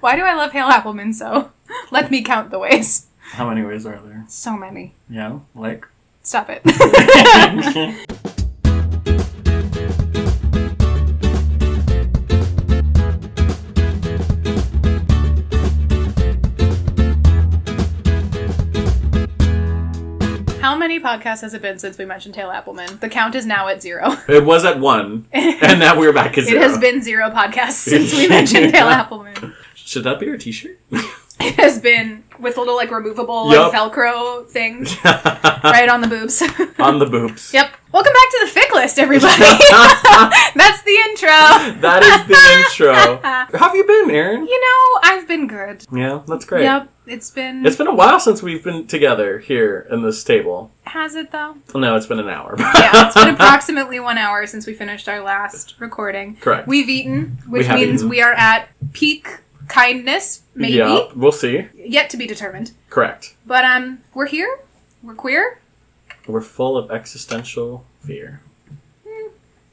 Why do I love Hale Appleman so? Let me count the ways. How many ways are there? So many. Yeah, like. Stop it. How many podcasts has it been since we mentioned Hale Appleman? The count is now at zero. it was at one, and now we're back at zero. It has been zero podcasts since we mentioned Hale Appleman. Should that be our T-shirt? It has been with little like removable Yup. like Velcro things right on the boobs. on the boobs. yep. Welcome back to the Fic list, everybody. That's the intro. That is the intro. How have you been, Erin? You know, I've been good. Yeah, that's great. Yep. It's been. It's been a while since we've been together here in this table. has it though? No, it's been an hour. Yeah, it's been approximately one hour since we finished our last recording. Correct. We've eaten, which have means eaten. we are at peak kindness, maybe Yeah, we'll see. yet to be determined. Correct. But um, we're here. We're queer. We're full of existential fear.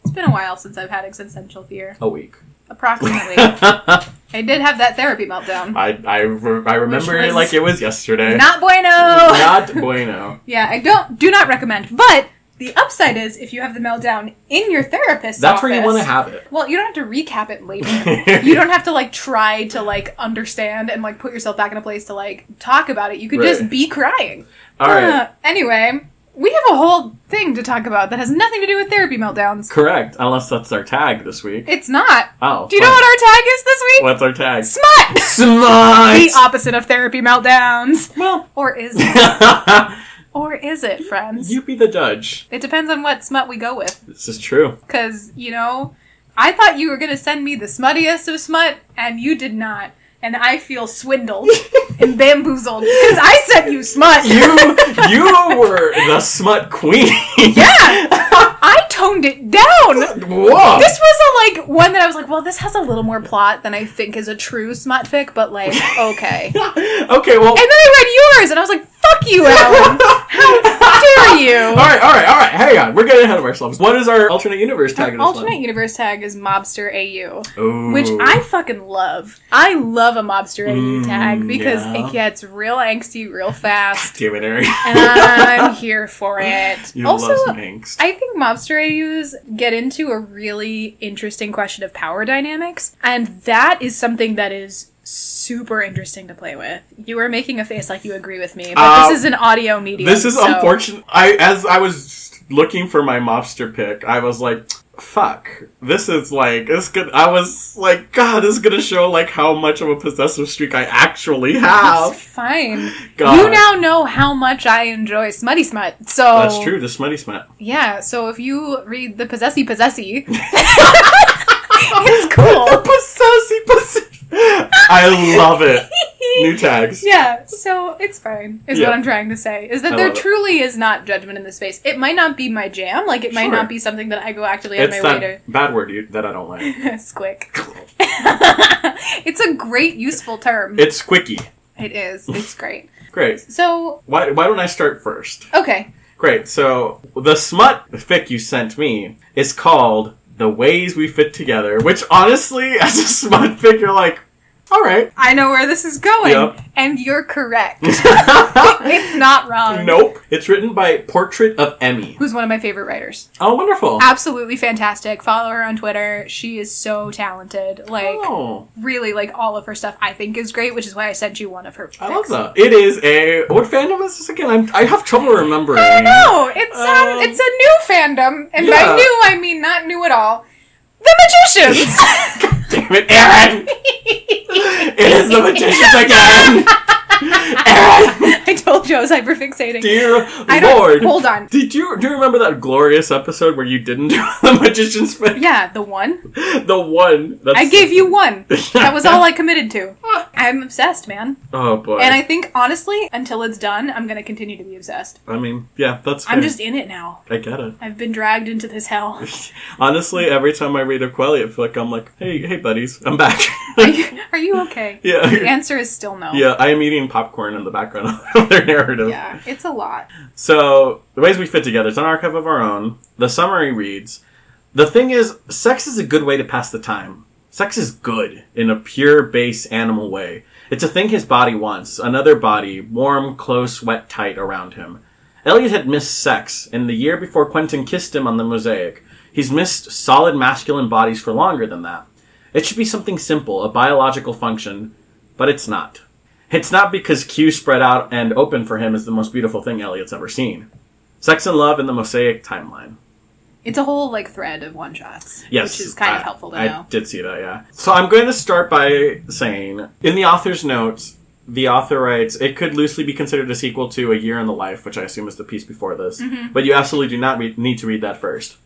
It's been a while since I've had existential fear. A week. Approximately. I I did have that therapy meltdown. I, re- I remember it like it was yesterday. Not bueno. Not bueno. yeah, I don't do not recommend. But the upside is if you have the meltdown in your therapist's That's where you want to have it. Well, you don't have to recap it later. you don't have to like try to like understand and like put yourself back in a place to like talk about it. You could Right. just be crying. All right. Uh, anyway, we have a whole thing to talk about that has nothing to do with therapy meltdowns. Correct. Unless that's our tag this week. It's not. Oh. Do you know what our tag is this week? What's our tag? Smut. Smart. the opposite of therapy meltdowns. well, Or is it? Or is it, friends? you be the judge. It depends on what smut we go with. This is true. Because, you know, I thought you were going to send me the smuttiest of smut, and you did not. And I feel swindled and bamboozled because I sent you smut. You you were the smut queen. yeah! I toned it down! Whoa. This was a like one that I was like, well, this has a little more plot than I think is a true smut fic, but like, okay. Okay, well. And then I read yours, and I was like, fuck you, Alan! How dare you! all right, all right, all right. Hang on, we're getting ahead of ourselves. What is our alternate universe tag? of this Alternate one? universe tag is Mobster AU. Ooh. Which I fucking love. I love a mobster AU Mm, tag because yeah. it gets real angsty real fast. Damn it, Erin. And I'm here for it. you also, love some angst. I think mobster AUs get into a really interesting question of power dynamics, and that is something that is super interesting to play with. You are making a face like you agree with me, but Uh, this is an audio medium. This is so- unfortunate. I as I was looking for my mobster pick, I was like, "Fuck, this is like this could." I was like, "God, this is gonna show like how much of a possessive streak I actually have." fine. God. You now know how much I enjoy smutty smut. So That's true. The smutty smut. Yeah, so if you read the Possessy Possessy, it's cool. Possessy, possessy. I love it. New tags. Yeah, so it's fine, is Yeah. what I'm trying to say. Is that I there it. truly is not judgment in this space. It might not be my jam, like it might Sure. not be something that I go actively of my way bad word you, that I don't like. squick. it's a great, useful term. It's squicky. it is. It's great. Great. So, Why, why don't I start first? okay. Great. So the smut fic you sent me is called "The Ways We Fit Together," which honestly, as a smut fic, you're like, all right. I know where this is going, Yep. and you're correct. it's not wrong. nope. It's written by Portrait of Emmy. Who's one of my favorite writers. Oh, wonderful. absolutely fantastic. Follow her on Twitter. She is so talented. Like Oh, really like all of her stuff I think is great, which is why I sent you one of her. I love that. It is a what fandom is this again? I'm, I have trouble remembering. I don't know. It's um, Um, it's a new fandom, and yeah. by new I mean not new at all. The magicians. Damn it, Erin! it is the magicians again. I told you I was hyperfixating. dear I don't, Lord. Hold on. Did you do you remember that glorious episode where you didn't do the magician's fic? Yeah, the one. The one that's I gave you one. That was all I committed to. I'm obsessed, man. Oh boy. And I think honestly, until it's done, I'm gonna continue to be obsessed. I mean, yeah, that's I'm just in it now. I get it. I've been dragged into this hell. Honestly, every time I read a feel like I'm like, hey, hey, buddies, I'm back. Are you, are you okay? Yeah. The answer is still no. yeah. I am eating popcorn in the background of their narrative. Yeah, it's a lot. So, the ways we fit together, it's an archive of our own. The summary reads The thing is, sex is a good way to pass the time. Sex is good in a pure base animal way. It's a thing his body wants, another body, warm, close, wet, tight around him. Elliot had missed sex in the year before Quentin kissed him on the mosaic. He's missed solid masculine bodies for longer than that. It should be something simple, a biological function, but it's not. It's not because Q spread out and open for him is the most beautiful thing Elliot's ever seen. Sex and love in the mosaic timeline. It's a whole like thread of one shots. Yes, Which is kind I- of helpful to I know. did see that, yeah. So I'm going to start by saying, in the author's notes, the author writes, "It could loosely be considered a sequel to A Year in the Life, which I assume is the piece before this, Mm-hmm. but you absolutely do not read, need to read that first.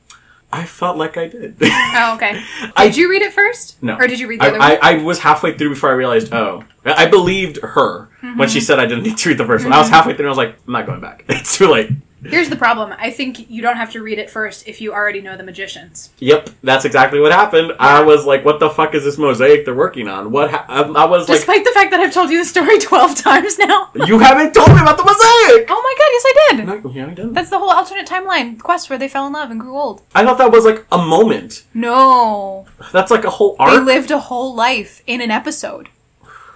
I felt like I did. Oh, okay. I- Did you read it first? No. Or did you read the I, other one? I, I was halfway through before I realized, oh, I believed her when Mm-hmm. she said I didn't need to read the first one. I was halfway through and I was like, I'm not going back. It's too late. Here's the problem. I think you don't have to read it first if you already know the magicians. Yep, that's exactly what happened. I was like, what the fuck is this mosaic they're working on? What? Ha- I, I was like, Despite the fact that I've told you the story 12 times now. you haven't told me about the mosaic! Oh my god, yes I did! No, yeah, I didn't. That's the whole alternate timeline quest where they fell in love and grew old. I thought that was like a moment. No. That's like a whole They lived a whole life in an episode.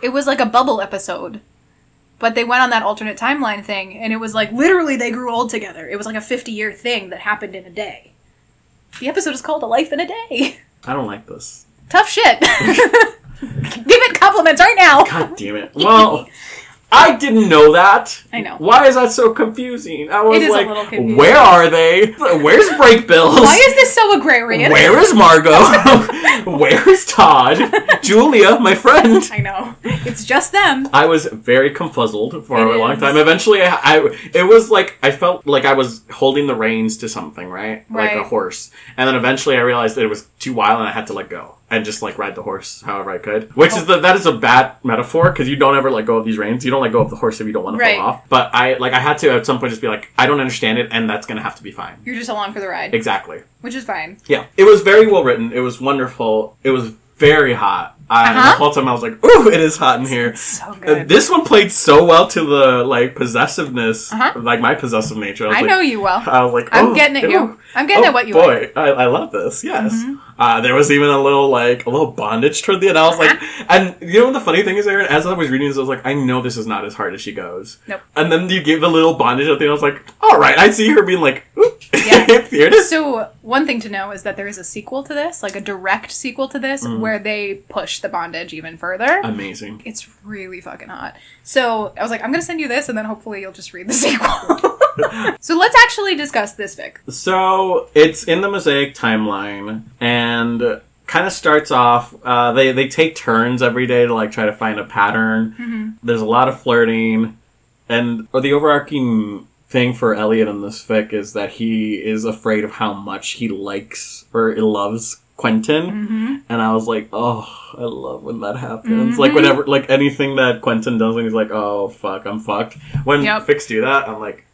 It was like a bubble episode. But they went on that alternate timeline thing, and it was like literally they grew old together. It was like a 50 year thing that happened in a day. The episode is called A Life in a Day. I don't like this. Tough shit. Give it compliments right now. God damn it. Well, I didn't know that. I know. Why is that so confusing? I was like, where are they? Where's Brakebills? Why is this so agrarian? Where is Margo? Where is Todd? Julia, my friend. I know. It's just them. I was very confuzzled for It a long is. time. Eventually, I, I it was like I felt like I was holding the reins to something, right? Like a horse. And then eventually, I realized that it was too wild, and I had to let go and just like ride the horse however I could. Which is the that is a bad metaphor because you don't ever let go of these reins. You don't let go of the horse if you don't want to fall off. But I like I had to at some point just be like, I don't understand it, and that's gonna have to be fine. You're just along for the ride, Exactly. which is fine. Yeah, it was very well written. It was wonderful. It was very hot. I, Uh-huh. The whole time I was like, "Ooh, it is hot in here." So Uh, good. this one played so well to the like possessiveness, Uh-huh. like my possessive nature. I, I like, know you well. I was like, I'm oh, getting at you. I'm getting oh, at what you boy, like. Mm-hmm. I, I love this. Yes, uh, there was even a little like a little bondage toward the end. I was like, and you know what the funny thing is, Erin? As I was reading this, I was like, I know this is not as hard as she goes. Nope. And then you give the little bondage at the end. I was like, all right, I see her being like. Yeah. here it is. So one thing to know is that there is a sequel to this, like a direct sequel to this, Mm. where they push the bondage even further. Amazing. it's really fucking hot. So I was like, I'm gonna send you this, and then hopefully you'll just read the sequel. so let's actually discuss this fic. So it's in the Mosaic timeline, and kind of starts off. Uh, they they take turns every day to like try to find a pattern. There's a lot of flirting, and or the overarching thing for Elliot in this fic is that he is afraid of how much he likes or loves Quentin. And I was like, oh, I love when that happens. Like whenever, like anything that Quentin does, and he's like, oh fuck, I'm fucked. When Yep. fics do that, I'm like,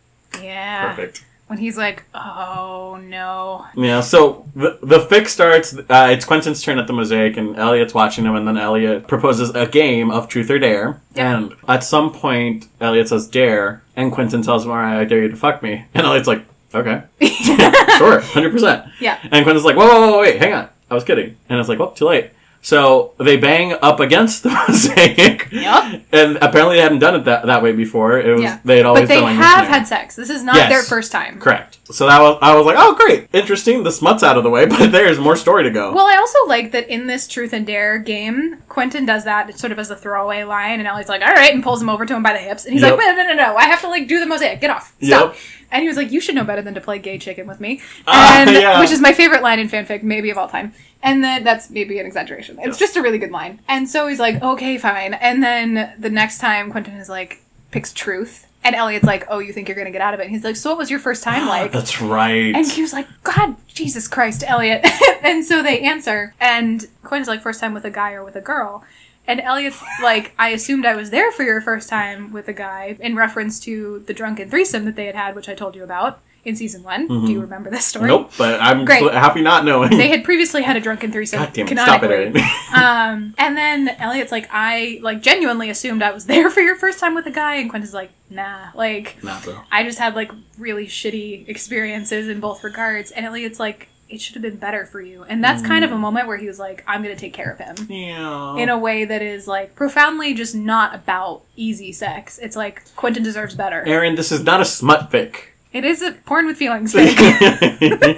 Yeah. perfect. When he's like, oh no. Yeah, so the, the fic starts. Uh, it's Quentin's turn at the mosaic, and Elliot's watching him, and then Elliot proposes a game of truth or dare. Yeah. And at some point, Elliot says dare, and Quentin tells him, "All right, I dare you to fuck me." And Elliot's like, "Okay, sure, hundred percent." Yeah. And Quentin's like, "Whoa, whoa, whoa, wait, hang on, I was kidding." And it's like, "Well, too late." So they bang up against the mosaic. Yep. And apparently they hadn't done it that, that way before. It was Yeah. they had always But they like have had sex. This is not Yes. their first time. Correct. So that was I was like, oh great, interesting. The smut's out of the way, but there's more story to go. Well, I also like that in this Truth and Dare game, Quentin does that sort of as a throwaway line, and Ellie's like, "All right," and pulls him over to him by the hips, and he's Yep. like, "No, no, no, no! I have to like do the mosaic. Get off! Stop!" Yep. And he was like, "You should know better than to play gay chicken with me," Ah, and yeah. which is my favorite line in fanfic, maybe of all time. And then that's maybe an exaggeration. It's Yes. just a really good line. And so he's like, "Okay, fine." And then the next time, Quentin is like, picks truth, and Elliot's like, "Oh, you think you're gonna get out of it?" And he's like, "So what was your first time like?" That's right. And he was like, God, Jesus Christ, Elliot. and so they answer. And Quinn's like, first time with a guy or with a girl. And Elliot's like, I assumed I was there for your first time with a guy in reference to the drunken threesome that they had had, which I told you about in season one. Do you remember this story? nope, but I'm Great. happy not knowing. They had previously had a drunken threesome. God damn it! Stop it. Erin. Um, and then Elliot's like, I like genuinely assumed I was there for your first time with a guy, and Quentin's like, Nah, like nah, bro. I just had like really shitty experiences in both regards. And Elliot's like, it should have been better for you. And that's kind of a moment where he was like, I'm going to take care of him. Yeah. In a way that is like profoundly just not about easy sex. It's like Quentin deserves better. Erin, this is not a smut fic. It is a porn with feelings fic,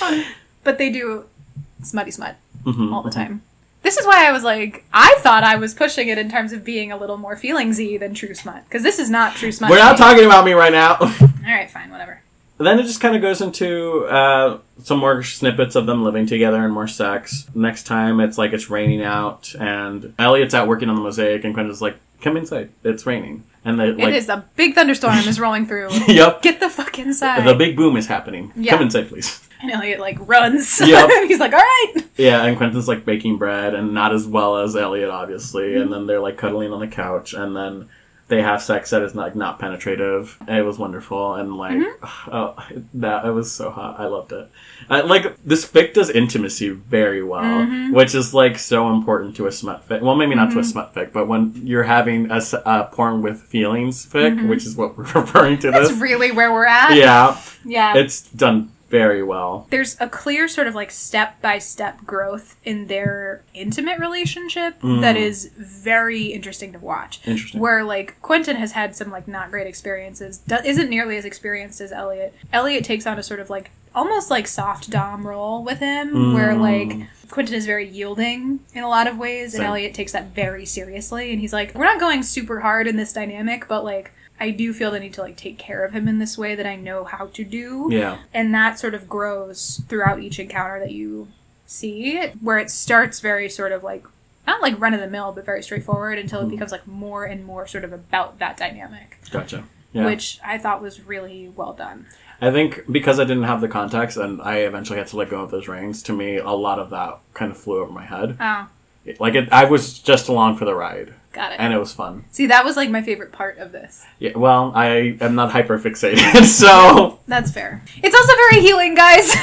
but they do smutty smut mhm. all the time. This is why I was like, I thought I was pushing it in terms of being a little more feelingsy than true smut because this is not true smut. We're not talking about me right now. All right, fine, whatever. Then it just kind of goes into uh, some more snippets of them living together and more sex. Next time, it's like it's raining out, and Elliot's out working on the mosaic, and Quentin's like, "Come inside, it's raining." And they It like, is a big thunderstorm is rolling through. "Yep, Get the fuck inside. the big boom is happening. Yeah. Come inside, please." and Elliot like runs. Yep. He's like, all right. Yeah, and Quentin's like baking bread, and not as well as Elliot, obviously. Mm-hmm. And then they're like cuddling on the couch, and then they have sex that is like not penetrative. It was wonderful, and like Mm-hmm. oh, that it was so hot. I loved it. Like this fic does intimacy very well, Mm-hmm. which is like so important to a smut fic. Well, maybe not to a smut fic, but when you're having a, a porn with feelings fic, which is what we're referring to Mm-hmm. That's this. really where we're at. yeah, Yeah. it's done very well. There's a clear sort of like step by step growth in their intimate relationship that is very interesting to watch. Interesting. Where like Quentin has had some like not great experiences, do- isn't nearly as experienced as Elliot. Elliot takes on a sort of like almost like soft dom role with him, where Mm. like Quentin is very yielding in a lot of ways, and Elliot takes that very seriously. And he's like, "We're not going super hard in this dynamic, but like." I do feel the need to like take care of him in this way that I know how to do Yeah. and that sort of grows throughout each encounter that you see where it starts very sort of like not like run of the mill but very straightforward until it mm-hmm. becomes like more and more sort of about that dynamic Gotcha. Yeah. which i thought was really well done I think because I didn't have the context and I eventually had to let go of those reins, to me, a lot of that kind of flew over my head. oh Like, it, I was just along for the ride, got it and it was fun. see that was like my favorite part of this Yeah, well, I am not hyper fixated, so that's fair it's also very healing guys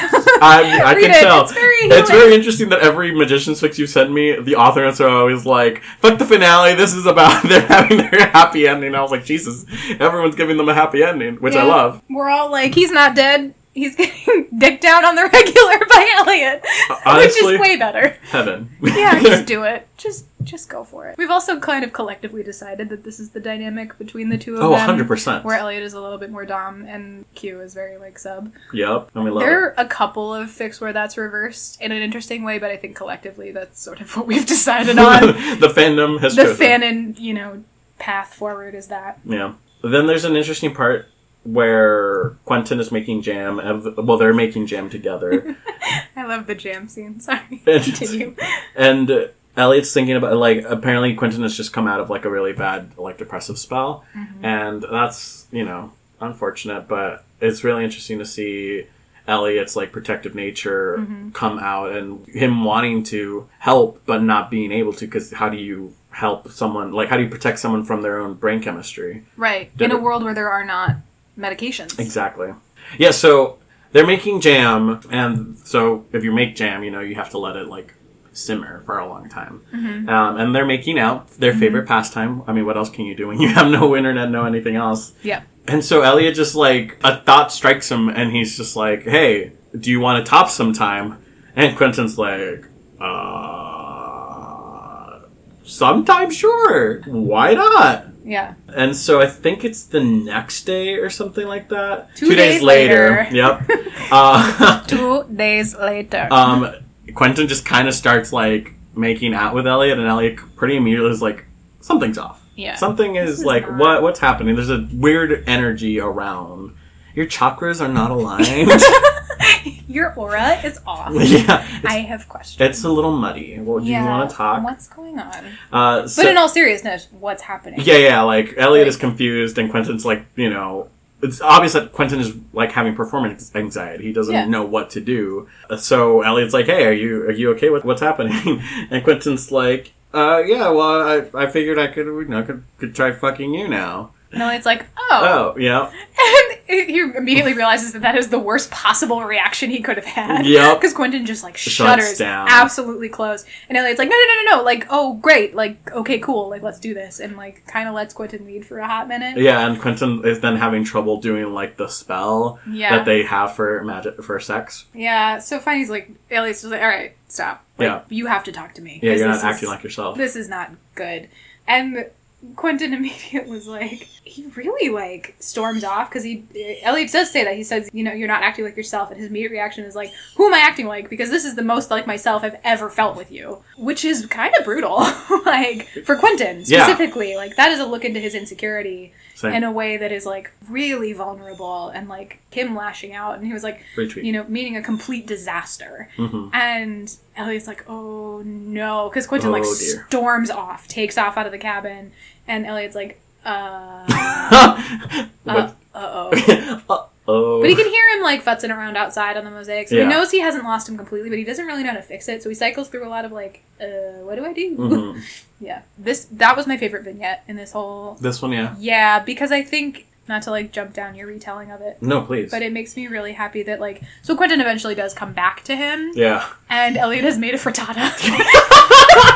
I, I can it. tell. it's very It's very interesting that every magician's fix you send me, the author notes are always like, "Fuck the finale. This is about they're having their happy ending." I was like, Jesus, everyone's giving them a happy ending, which I love. we're all like he's not dead he's getting dicked down on the regular by elliot uh, which is way better Heaven. yeah, just do it. Just just go for it. We've also kind of collectively decided that this is the dynamic between the two of oh, them. 100 percent. Where Elliot is a little bit more dom and Q is very like sub. Yep, and we love there it. are a couple of fics where that's reversed in an interesting way, but I think collectively that's sort of what we've decided on. the fandom has the chosen. fanon, you know, path forward is that. Yeah. Then there's an interesting part where Quentin is making jam. Well, they're making jam together, I love the jam scene. Sorry. And- Continue. and Elliot's thinking about like apparently Quentin has just come out of like a really bad like depressive spell, mm-hmm. and that's you know unfortunate, but it's really interesting to see. Elliot's like protective nature mm-hmm. come out and him wanting to help but not being able to because how do you help someone like how do you protect someone from their own brain chemistry Right. Did in a it- world where there are not medications. Exactly. Yeah, so they're making jam, and so if you make jam, you know, you have to let it, like, simmer for a long time. Um, and they're making out their favorite pastime. I mean, what else can you do when you have no internet, no anything else? Yeah. And so Elliot just, like, a thought strikes him, and he's just like, hey, do you want to top sometime? And Quentin's like, uh, sometime, sure. Why not? Yeah. And so I think it's the next day or something like that. Two days later. Yep. uh, Two days later. um, Quentin just kind of starts like making out with Elliot, and Elliot pretty immediately is like, something's off. Yeah. Something is, is like, not- what what's happening? There's a weird energy around. Your chakras are not aligned. Your aura is off. yeah. I have questions. it's a little muddy. Well, do you want to talk? What's going on? Uh, so, But in all seriousness, what's happening? Yeah, yeah. Like Elliot Like- is confused, and Quentin's like, you know, it's obvious that Quentin is like having performance anxiety. He doesn't Yeah. know what to do. Uh, So Elliot's like, "Hey, are you are you okay with what's happening?" and Quentin's like, "Uh, yeah. Well, I, I figured I could you know could could try fucking you now." It's like, oh. Oh, yeah. And he immediately realizes that that is the worst possible reaction he could have had. Yep. Because Quentin just like shudders, down. absolutely closed. And Elliot's like, no, no, no, no, no. Like, oh, great. Like, okay, cool. Like, let's do this. And like, kind of lets Quentin lead for a hot minute. Yeah, and Quentin is then having trouble doing like the spell Yeah. that they have for magic for sex. Yeah. So finally, he's like, Elliot's just like, all right, stop. Like, Yeah. You have to talk to me. Yeah, you're not is- acting like yourself. this is not good. And Quentin immediately was like, he really like storms off because he, Elliot does say that he says, you know, you're not acting like yourself, and his immediate reaction is like, who am I acting like? Because this is the most like myself I've ever felt with you, which is kind of brutal, like for Quentin Yeah. specifically. Like that is a look into his insecurity Same. in a way that is like really vulnerable and like him lashing out, and he was like, Retweet. you know, meaning a complete disaster. Mhm. And Elliot's like, oh no, because Quentin Oh, like dear. storms off, takes off out of the cabin, and Elliot's like, uh, uh oh. oh. But he can hear him like futzing around outside on the mosaic, so Yeah. he knows he hasn't lost him completely, but he doesn't really know how to fix it. So he cycles through a lot of like, uh, what do I do? Mhm. yeah, this that was my favorite vignette in this whole. This one, yeah. Yeah, because I think not to like jump down your retelling of it. No, please. But it makes me really happy that like so Quentin eventually does come back to him, yeah. and Elliot has made a frittata.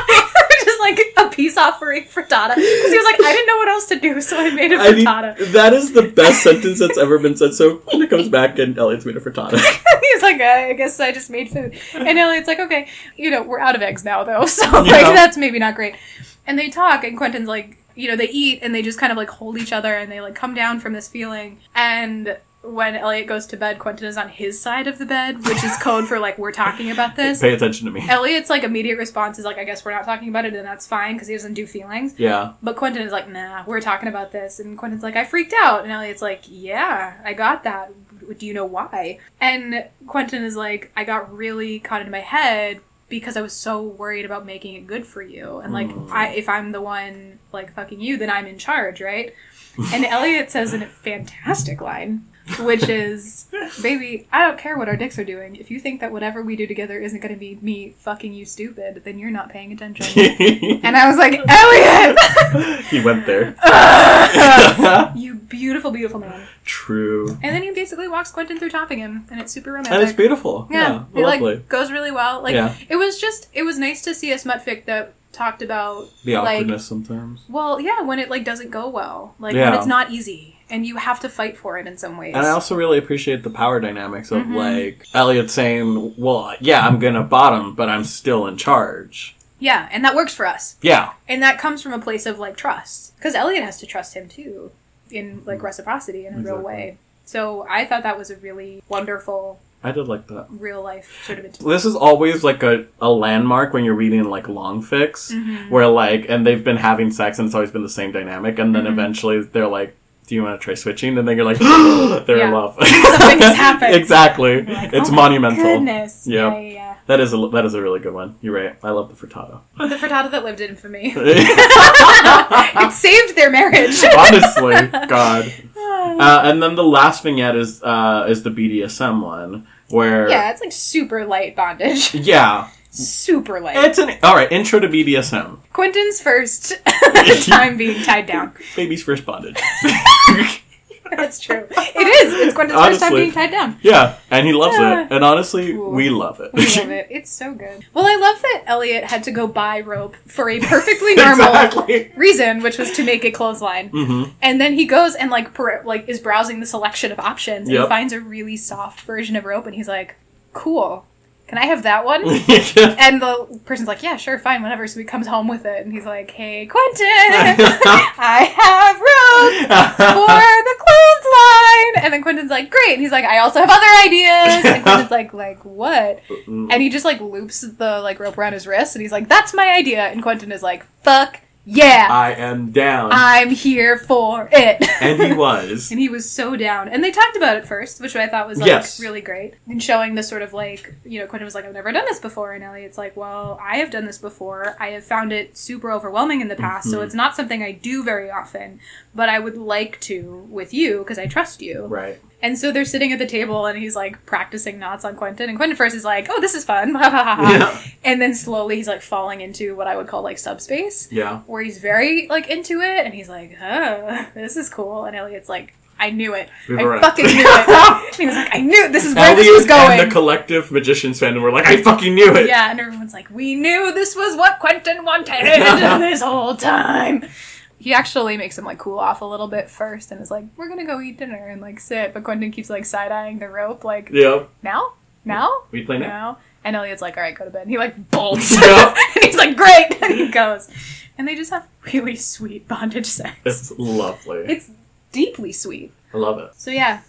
Like a peace offering frittata. Because he was like, I didn't know what else to do, so I made a I mean, frittata. that is the best sentence that's ever been said. So Quentin comes back and Elliot's made a frittata. He's like, I guess I just made food. And Elliot's like, okay, you know, we're out of eggs now, though, so like Yeah. that's maybe not great. And they talk, and Quentin's like, you know, they eat and they just kind of like hold each other and they like come down from this feeling. And when Elliot goes to bed, Quentin is on his side of the bed, which is code for like, we're talking about this. Pay attention to me. Elliot's like immediate response is like, I guess we're not talking about it, and that's fine because he doesn't do feelings. Yeah. But Quentin is like, nah, we're talking about this. And Quentin's like, I freaked out. And Elliot's like, yeah, I got that. Do you know why? And Quentin is like, I got really caught into my head because I was so worried about making it good for you. And like, Mm. I, if I'm the one like fucking you, then I'm in charge, right? And Elliot says in a fantastic line, which is, baby, I don't care what our dicks are doing. If you think that whatever we do together isn't going to be me fucking you stupid, then you're not paying attention. and I was like, Elliot! he went there. you beautiful, beautiful man. True. And then he basically walks Quentin through topping him, and it's super romantic. And it's beautiful. Yeah, Yeah. it lovely. like goes really well. Like Yeah. it was just, it was nice to see a smut fic that talked about the like, awkwardness sometimes. well, yeah, when it like doesn't go well, like when it's not easy, and you have to fight for it in some ways. And I also really appreciate the power dynamics of Mhm. like Elliot saying, "Well, yeah, I'm gonna bottom, but I'm still in charge." yeah, and that works for us, Yeah, and that comes from a place of like trust, because Elliot has to trust him too, in like reciprocity in a real way. So I thought that was a really wonderful I did like that. real life sort of. This is always like a, a landmark when you're reading like long fics, Mhm. where like, and they've been having sex and it's always been the same dynamic, and then Mhm. eventually they're like, "Do you want to try switching?" And then you're like, "They're in love." Something has happened. exactly. Like, it's "Oh monumental. Goodness. Yep. Yeah, yeah, That is a that is a really good one. You're right. I love the frittata. The frittata that lived in infamy. It saved their marriage. Honestly, God. Uh, and then the last vignette is uh, is the BDSM one, where yeah, it's like super light bondage. yeah, Super light. it's an all right intro to BDSM. Quentin's first time being tied down. Baby's first bondage. That's true. It is. It's Quentin's first time being tied down. yeah, and he loves Yeah. it. And honestly, Cool. we love it. We love it. It's so good. Well, I love that Elliot had to go buy rope for a perfectly normal exactly. reason, which was to make a clothesline. hmm And then he goes and like per- like is browsing the selection of options and Yep. he finds a really soft version of rope and he's like, "Cool. Can I have that one?" And the person's like, "Yeah, sure, fine, whatever." So he comes home with it and he's like, "Hey, Quentin, I have rope for the clothesline." And then Quentin's like, "Great." And he's like, "I also have other ideas." And Quentin's like, "Like what?" And he just like loops the like rope around his wrist and he's like, "That's my idea." And Quentin is like, "Fuck yeah, I am down. I'm here for it." and he was. And he was so down. And they talked about it first, which I thought was like Yes. really great. And showing the sort of like, you know, Quentin was like, I've never done this before. And Elliot's like, Well, I have done this before. I have found it super overwhelming in the past. So Mhm. it's not something I do very often, but I would like to with you because I trust you. Right. And so they're sitting at the table and he's like practicing knots on Quentin. And Quentin first is like, Oh, this is fun. Yeah. And then slowly he's like falling into what I would call like subspace Yeah. where he's very like into it and he's like, oh, this is cool. And Elliot's like, I knew it. We I right. fucking knew it. He was like, I knew this is where this was going. and the collective magicians fandom were like, I fucking knew it. yeah, and everyone's like, we knew this was what Quentin wanted this whole time. He actually makes him like cool off a little bit first and is like, we're gonna go eat dinner and like sit. But Quentin keeps like side eyeing the rope, like, Yep. now? Now? We play now. now? And Elliot's like, all right, go to bed. And he like bolts. Yeah. and he's like, great. And he goes. And they just have really sweet bondage sex. It's lovely. It's deeply sweet. I love it. So yeah,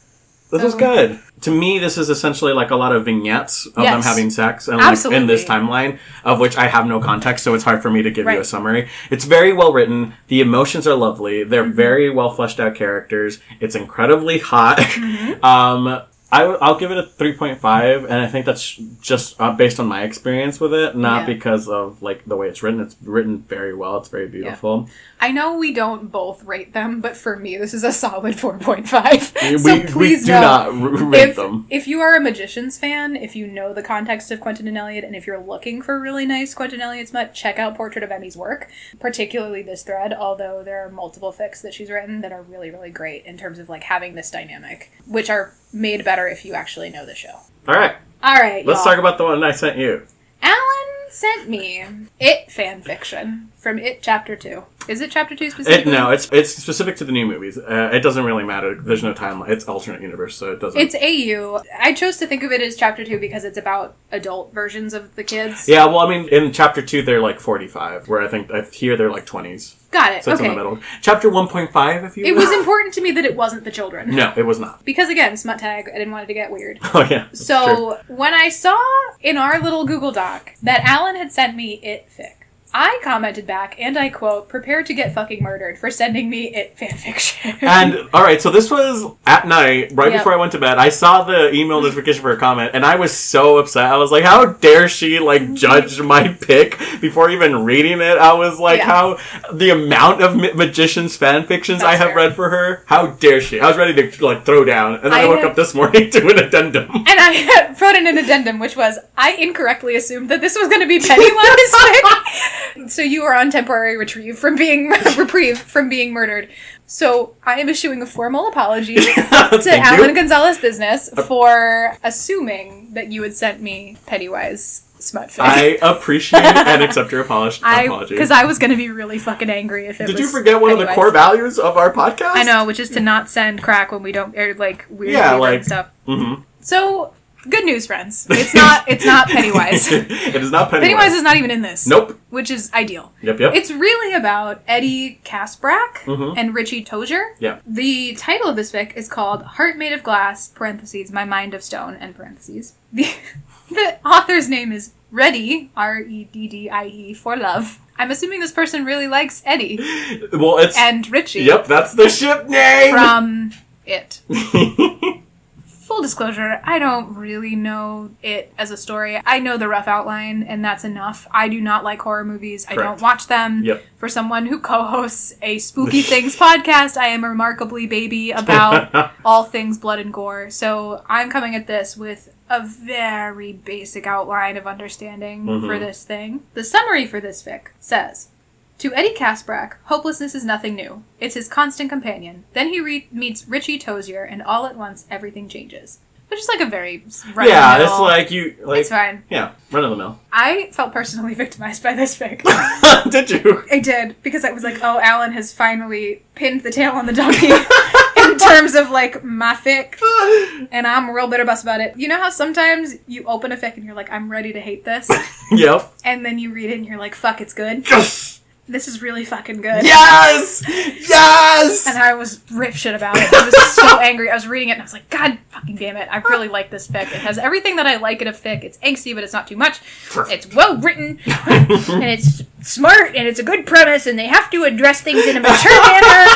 This is good. To me, this is essentially like a lot of vignettes of them having sex, and like in this timeline of which I have no context, so it's hard for me to give you a summary. It's very well written. The emotions are lovely. They're Mm-hmm. very well fleshed out characters. It's incredibly hot. Mm-hmm. um, I, will give it a three point five, and I think that's just uh, based on my experience with it, not Yeah. because of like the way it's written. It's written very well. It's very beautiful. I know we don't both rate them, but for me, this is a solid 4.5. We, so we please do know, not rate if, them. if you are a Magicians fan, if you know the context of Quentin and Elliot, and if you're looking for really nice Quentin Elliot smut, check out Portrait of Emmy's work, particularly this thread, although there are multiple fics that she's written that are really, really great in terms of like having this dynamic, which are made better if you actually know the show. All right, All right, let's y'all. talk about the one I sent you. Alan sent me It fan fiction from It Chapter 2. Is it Chapter 2 It, specifically? no, it's it's specific to the new movies. Uh, it doesn't really matter. There's no timeline. It's alternate universe, so it doesn't. It's AU. I chose to think of it as chapter two because it's about adult versions of the kids. yeah, well, I mean, in chapter two, they're like 45, where I think I, here they're like 20s, Got it. so it's okay. in the middle. Chapter 1.5, if you. It will. was important to me that it wasn't the children. No, it was not. Because again, smut tag, I didn't want it to get weird. Oh yeah. that's true. So when I saw in our little Google Doc that Alan had sent me it fic, I commented back and I quote, prepare to get fucking murdered for sending me it fanfiction. And all right, so this was at night, right Yep. before I went to bed. I saw the email notification for a comment, and I was so upset. I was like, "How dare she like judge my pick before even reading it?" I was like, Yeah. "How the amount of ma- magicians fan fictions I have fair. read for her? How dare she?" I was ready to like throw down, and then I, I woke had- up this morning to an addendum. And I wrote in an addendum, which was I incorrectly assumed that this was going to be Pennywise. So you are on temporary retrieve from being reprieve from being murdered. So I am issuing a formal apology to Alan you. Gonzalez Business for assuming that you had sent me Pennywise smut. I appreciate and accept your apology. I because I was going to be really fucking angry if it Did you forget one of the core values of our podcast? I know, which is to not send crack when we don't or like weird Yeah, yeah, like- stuff. hmm So good news, friends. It's not. It's not Pennywise. it is not Pennywise. Pennywise is not even in this. Nope. Which is ideal. Yep. Yep. It's really about Eddie Kaspbrak Mhm. and Richie Tozier. Yeah. The title of this fic is called Heart Made of Glass, parentheses, My Mind of Stone, and parentheses. The, the author's name is Reddie, R E D D I E, for love. I'm assuming this person really likes Eddie well, it's. and Richie Yep, that's the ship name. from It. Full disclosure, I don't really know it as a story. I know the rough outline, and that's enough. I do not like horror movies. I don't watch them. Yep. For someone who co hosts a Spooky Things podcast, I am remarkably baby about all things blood and gore. So I'm coming at this with a very basic outline of understanding Mhm. for this thing. The summary for this fic says To Eddie Kaspbrak, hopelessness is nothing new. It's his constant companion. Then he re- meets Richie Tozier, and all at once, everything changes. Which is like a very run yeah, it's like you like it's fine. yeah, run of the mill. I felt personally victimized by this fic. Did you? I did because I was like, oh, Alan has finally pinned the tail on the donkey in terms of like my fic, and I'm real bitter bus about it. You know how sometimes you open a fic and you're like, I'm ready to hate this, yep. and then you read it and you're like, fuck, it's good. This is really fucking good. Yes. Yes. And I was rip shit about it. I was so angry. I was reading it and I was like, God fucking damn it. I really like this fic. It has everything that I like in a fic. It's angsty, but it's not too much. It's well written, and it's smart, and it's a good premise, and they have to address things in a mature manner.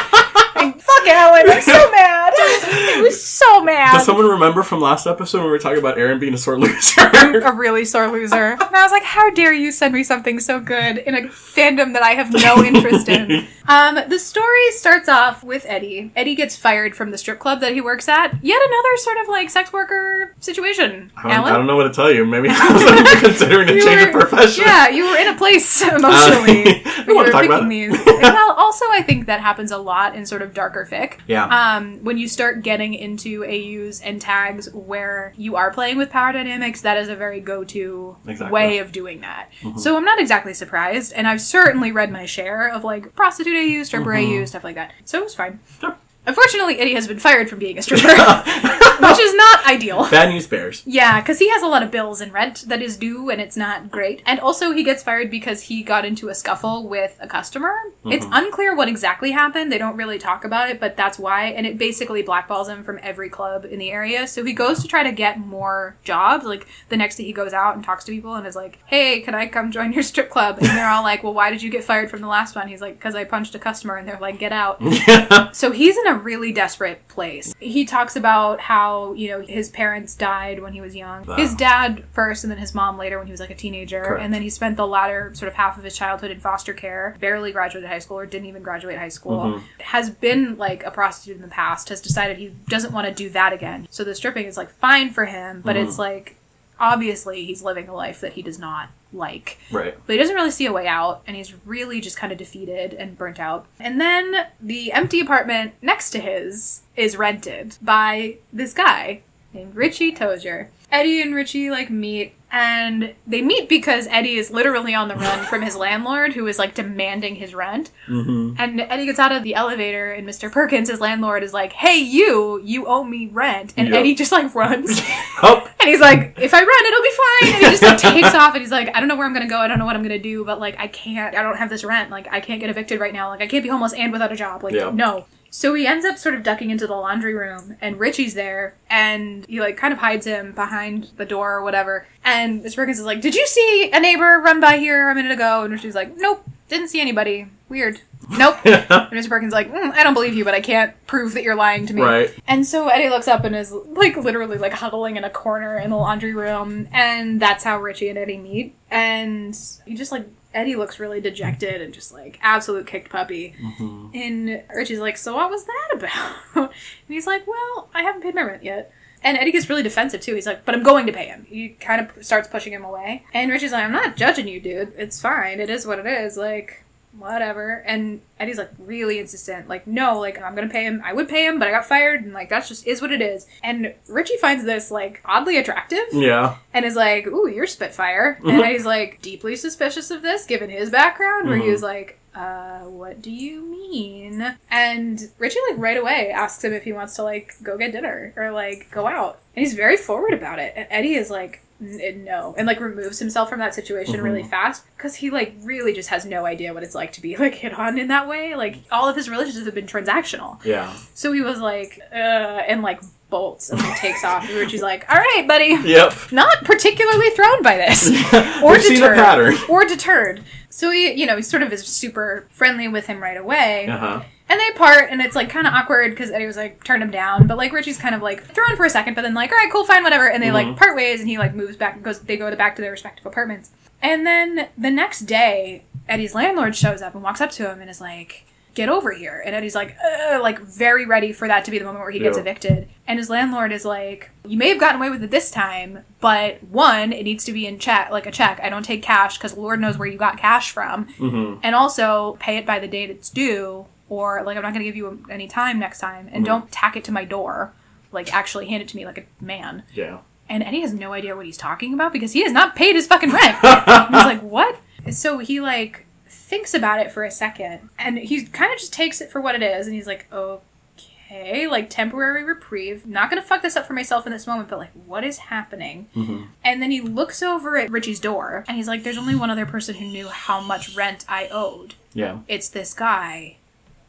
Alan, I'm so mad. I was so mad. Does someone remember from last episode when we were talking about Erin being a sore loser? a really sore loser. And I was like, how dare you send me something so good in a fandom that I have no interest in? Um, the story starts off with Eddie. Eddie gets fired from the strip club that he works at. Yet another sort of like sex worker situation. I don't, Alan? I don't know what to tell you. Maybe I was considering a You change were- of profession. Yeah, you were in a place emotionally. Uh, I want were to talk about these. well, also, I think that happens a lot in sort of darker Yeah. Um, when you start getting into AUs and tags where you are playing with power dynamics, that is a very go-to Exactly. way of doing that. So I'm not exactly surprised, and I've certainly read my share of like prostitute AU, stripper AU, stuff like that. So it was fine. Sure. Unfortunately, Eddie has been fired from being a stripper, which is not ideal. Bad news bears. Yeah, because he has a lot of bills and rent that is due, and it's not great. And also, he gets fired because he got into a scuffle with a customer. It's mm-hmm. unclear what exactly happened. They don't really talk about it, but that's why. And it basically blackballs him from every club in the area. So he goes to try to get more jobs. Like the next day, he goes out and talks to people and is like, "Hey, can I come join your strip club?" And they're all like, "Well, why did you get fired from the last one?" He's like, "Because I punched a customer," and they're like, "Get out." So he's in a really desperate place. He talks about how, you know, his parents died when he was young. Wow. His dad first and then his mom later when he was like a teenager. Correct. And then he spent the latter sort of half of his childhood in foster care, barely graduated high school or didn't even graduate high school. Mhm. Has been like a prostitute in the past, has decided he doesn't want to do that again. So the stripping is like fine for him, but Mhm. it's like obviously he's living a life that he does not like. Right. but he doesn't really see a way out and he's really just kind of defeated and burnt out. And then the empty apartment next to his is rented by this guy named richie tozier. Eddie and richie like meet and they meet because eddie is literally on the run from his landlord who is like demanding his rent Mm-hmm. and eddie gets out of the elevator and mr perkins his landlord is like hey you you owe me rent and Yep. eddie just like runs and he's like, if I run, it'll be fine. And he just like takes off and he's like, I don't know where I'm gonna go. I don't know what I'm gonna do, but like I can't I don't have this rent. Like I can't get evicted right now. Like I can't be homeless and without a job. Like Yeah. no. So he ends up sort of ducking into the laundry room and Richie's there and he like kind of hides him behind the door or whatever. And Miss Perkins is like, Did you see a neighbor run by here a minute ago? And Richie's like, Nope, didn't see anybody. Weird. Nope. And Mr. Perkins is like, mm, I don't believe you, but I can't prove that you're lying to me. right. And so Eddie looks up and is like literally like huddling in a corner in the laundry room, and that's how Richie and Eddie meet. And he just like Eddie looks really dejected and just like absolute kicked puppy. Mm-hmm. And Richie's like, "So what was that about?" and he's like, "Well, I haven't paid my rent yet." And Eddie gets really defensive too. He's like, "But I'm going to pay him." He kind of starts pushing him away. And Richie's like, "I'm not judging you, dude. It's fine. It is what it is. Like." Whatever. And Eddie's like really insistent, like, no, like I'm gonna pay him. I would pay him, but I got fired, and like that's just is what it is. And Richie finds this like oddly attractive, Yeah. and is like, ooh, you're Spitfire. And Eddie's like deeply suspicious of this, given his background, where he Mhm. was like. Uh, what do you mean? And Richie, like, right away asks him if he wants to, like, go get dinner or, like, go out. And he's very forward about it. And Eddie is like, "N- no. And, like, removes himself from that situation really fast because he, like, really just has no idea what it's like to be, like, hit on in that way. Like, all of his relationships have been transactional. Yeah. So he was like, uh, and, like, bolts and, like, takes off. And Richie's like, all right, buddy Yep. not particularly thrown by this or deterred or deterred so he you know he sort of is super friendly with him right away Uh huh. And they part and it's like kind of awkward because eddie was like turned him down but like richie's kind of like thrown for a second but then like all right cool fine whatever and they like Mhm. part ways and he like moves back and goes they go to back to their respective apartments. And then the next day eddie's landlord shows up and walks up to him and is like get over here and eddie's like Ugh, like very ready for that to be the moment where he gets evicted. And his landlord is like you may have gotten away with it this time but one it needs to be in check like a check. I don't take cash because lord knows where you got cash from. Mm-hmm. and also pay it by the date it's due or like i'm not going to give you any time next time and Mhm. don't tack it to my door like actually hand it to me like a man Yeah. and eddie has no idea what he's talking about because he has not paid his fucking rent he's like what so he like thinks about it for a second and he kind of just takes it for what it is and he's like okay like temporary reprieve not gonna fuck this up for myself in this moment but like what is happening Mm-hmm. and then he looks over at richie's door and he's like there's only one other person who knew how much rent i owed Yeah. it's this guy.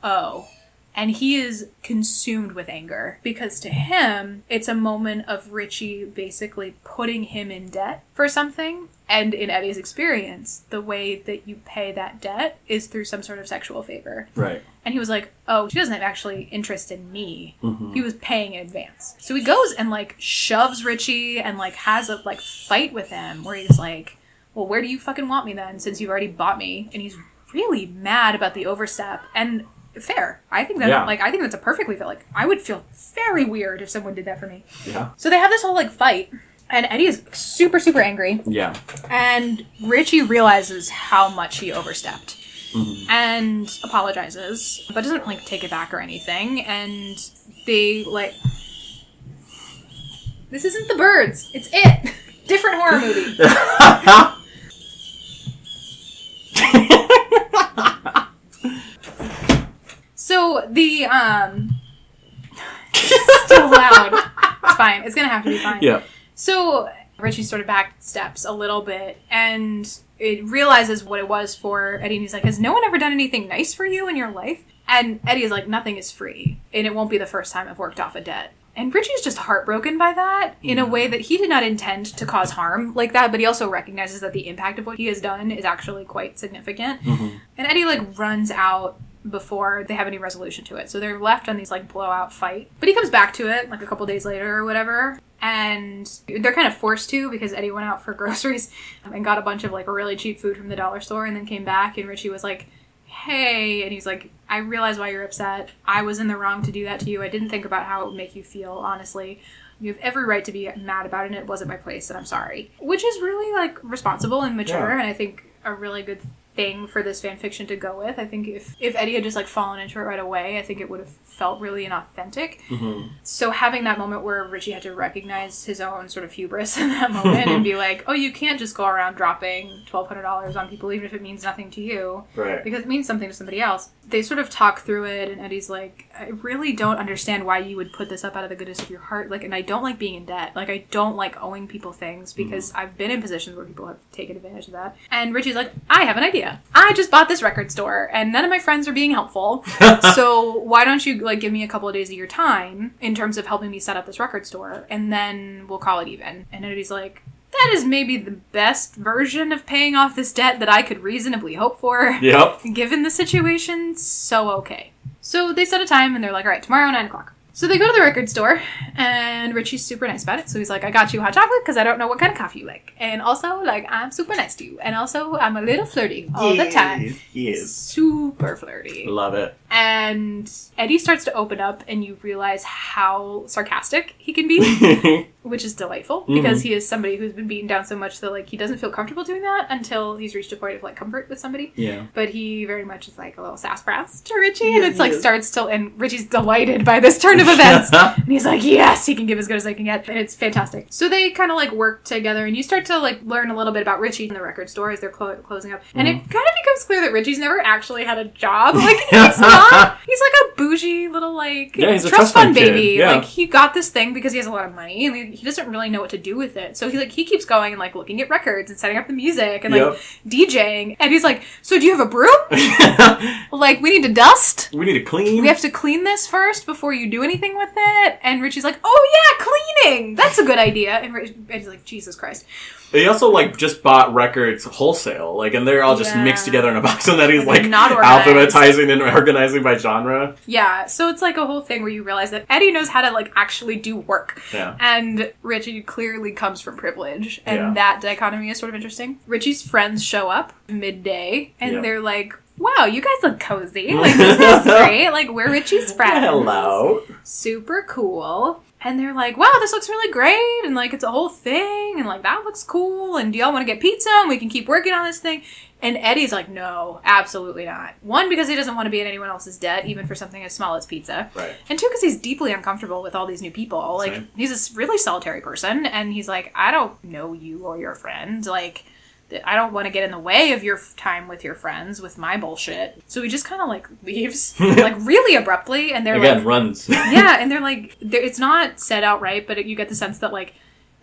Oh. And he is consumed with anger because to him, it's a moment of Richie basically putting him in debt for something. And in Eddie's experience, the way that you pay that debt is through some sort of sexual favor. Right. And he was like, "Oh, she doesn't have actually interest in me. Mm-hmm. He was paying in advance." So he goes and like shoves Richie and like has a like fight with him where he's like, "Well, where do you fucking want me then? Since you've already bought me." And he's really mad about the overstep and fair. I think that Yeah. like I think that's a perfectly fair. Like I would feel very weird if someone did that for me. Yeah. So they have this whole like fight, and Eddie is super super angry. Yeah. And Richie realizes how much he overstepped mm-hmm. and apologizes, but doesn't like take it back or anything. And they like. This isn't the birds, it's it! Different horror movie. So the, um. Still loud. It's fine. It's gonna have to be fine. yeah. So Richie sort of back steps a little bit and it realizes what it was for Eddie. And he's like, Has no one ever done anything nice for you in your life? And Eddie is like, Nothing is free. And it won't be the first time I've worked off a debt. And Richie's just heartbroken by that in a way that he did not intend to cause harm like that, but he also recognizes that the impact of what he has done is actually quite significant. And Eddie like runs out before they have any resolution to it. So they're left on these like blowout fight. But he comes back to it like a couple days later or whatever. And they're kind of forced to because Eddie went out for groceries and got a bunch of like really cheap food from the dollar store and then came back and Richie was like, Hey, and he's like, I realize why you're upset. I was in the wrong to do that to you. I didn't think about how it would make you feel, honestly. You have every right to be mad about it, and it wasn't my place, and I'm sorry. Which is really like responsible and mature, Yeah. and I think a really good thing for this fan fiction to go with. I think if if Eddie had just like fallen into it right away, I think it would have felt really inauthentic. Mhm. So having that moment where Richie had to recognize his own sort of hubris in that moment and be like, "Oh, you can't just go around dropping twelve hundred dollars on people, even if it means nothing to you." Right. because it means something to somebody else. They sort of talk through it, and Eddie's like, I really don't understand why you would put this up out of the goodness of your heart. Like, and I don't like being in debt. Like, I don't like owing people things mm-hmm. because I've been in positions where people have taken advantage of that. And Richie's like, I have an idea. I just bought this record store, and none of my friends are being helpful. so why don't you like give me a couple of days of your time in terms of helping me set up this record store, and then we'll call it even. And Eddie's like. That is maybe the best version of paying off this debt that I could reasonably hope for Yep. given the situation, so okay. So they set a time and they're like, all right, tomorrow, 9 o'clock. So they go to the record store, and Richie's super nice about it. So he's like, I got you hot chocolate because I don't know what kind of coffee you like. And also, like, I'm super nice to you. And also, I'm a little flirty all the time. Yes. Super flirty. Love it. And Eddie starts to open up, and you realize how sarcastic he can be which is delightful mm-hmm. because he is somebody who's been beaten down so much that like he doesn't feel comfortable doing that until he's reached a point of like comfort with somebody. yeah. But he very much is like a little sassafras to Richie, and it's like is. starts to and Richie's delighted by this turn of events. And he's like, yes, he can give as good as I can get. And it's fantastic. So they kind of like work together, and you start to like learn a little bit about Richie in the record store as they're clo- closing up. And it Mm-hmm. kind of becomes clear that Richie's never actually had a job. Like, he's not. He's like a bougie little, like, Yeah, trust trust fund fund baby. yeah. Like, he got this thing because he has a lot of money, and he doesn't really know what to do with it. So he, like, he keeps going and, like, looking at records and setting up the music and, like, Yep. DJing. And he's like, So do you have a broom? Like, we need to dust? we need to clean. We have to clean this first before you do anything with it. And Richie's like, oh yeah, cleaning. That's a good idea. And Rich- Eddie's like, Jesus Christ. They also like just bought records wholesale, like, and they're all just Yeah. mixed together in a box, and then he's like not organized. alphabetizing and organizing by genre. Yeah. So it's like a whole thing where you realize that Eddie knows how to like actually do work. Yeah. And Richie clearly comes from privilege. And Yeah. that dichotomy is sort of interesting. Richie's friends show up midday and Yeah. they're like, Wow, you guys look cozy. Like this is great. Like we're Richie's friends. Hello. super cool. And they're like, wow, this looks really great. And like, it's a whole thing. And like, that looks cool. And do y'all want to get pizza? And we can keep working on this thing. And Eddie's like, no, absolutely not. One, because he doesn't want to be in anyone else's debt, even for something as small as pizza. Right. And two, because he's deeply uncomfortable with all these new people. Like, Same. he's a really solitary person. And he's like, I don't know you or your friend. Like, I don't want to get in the way of your f- time with your friends with my bullshit. So he just kind of like leaves, like really abruptly. And they're Again, like, runs. yeah, and they're like, they're, it's not said outright, but it, you get the sense that like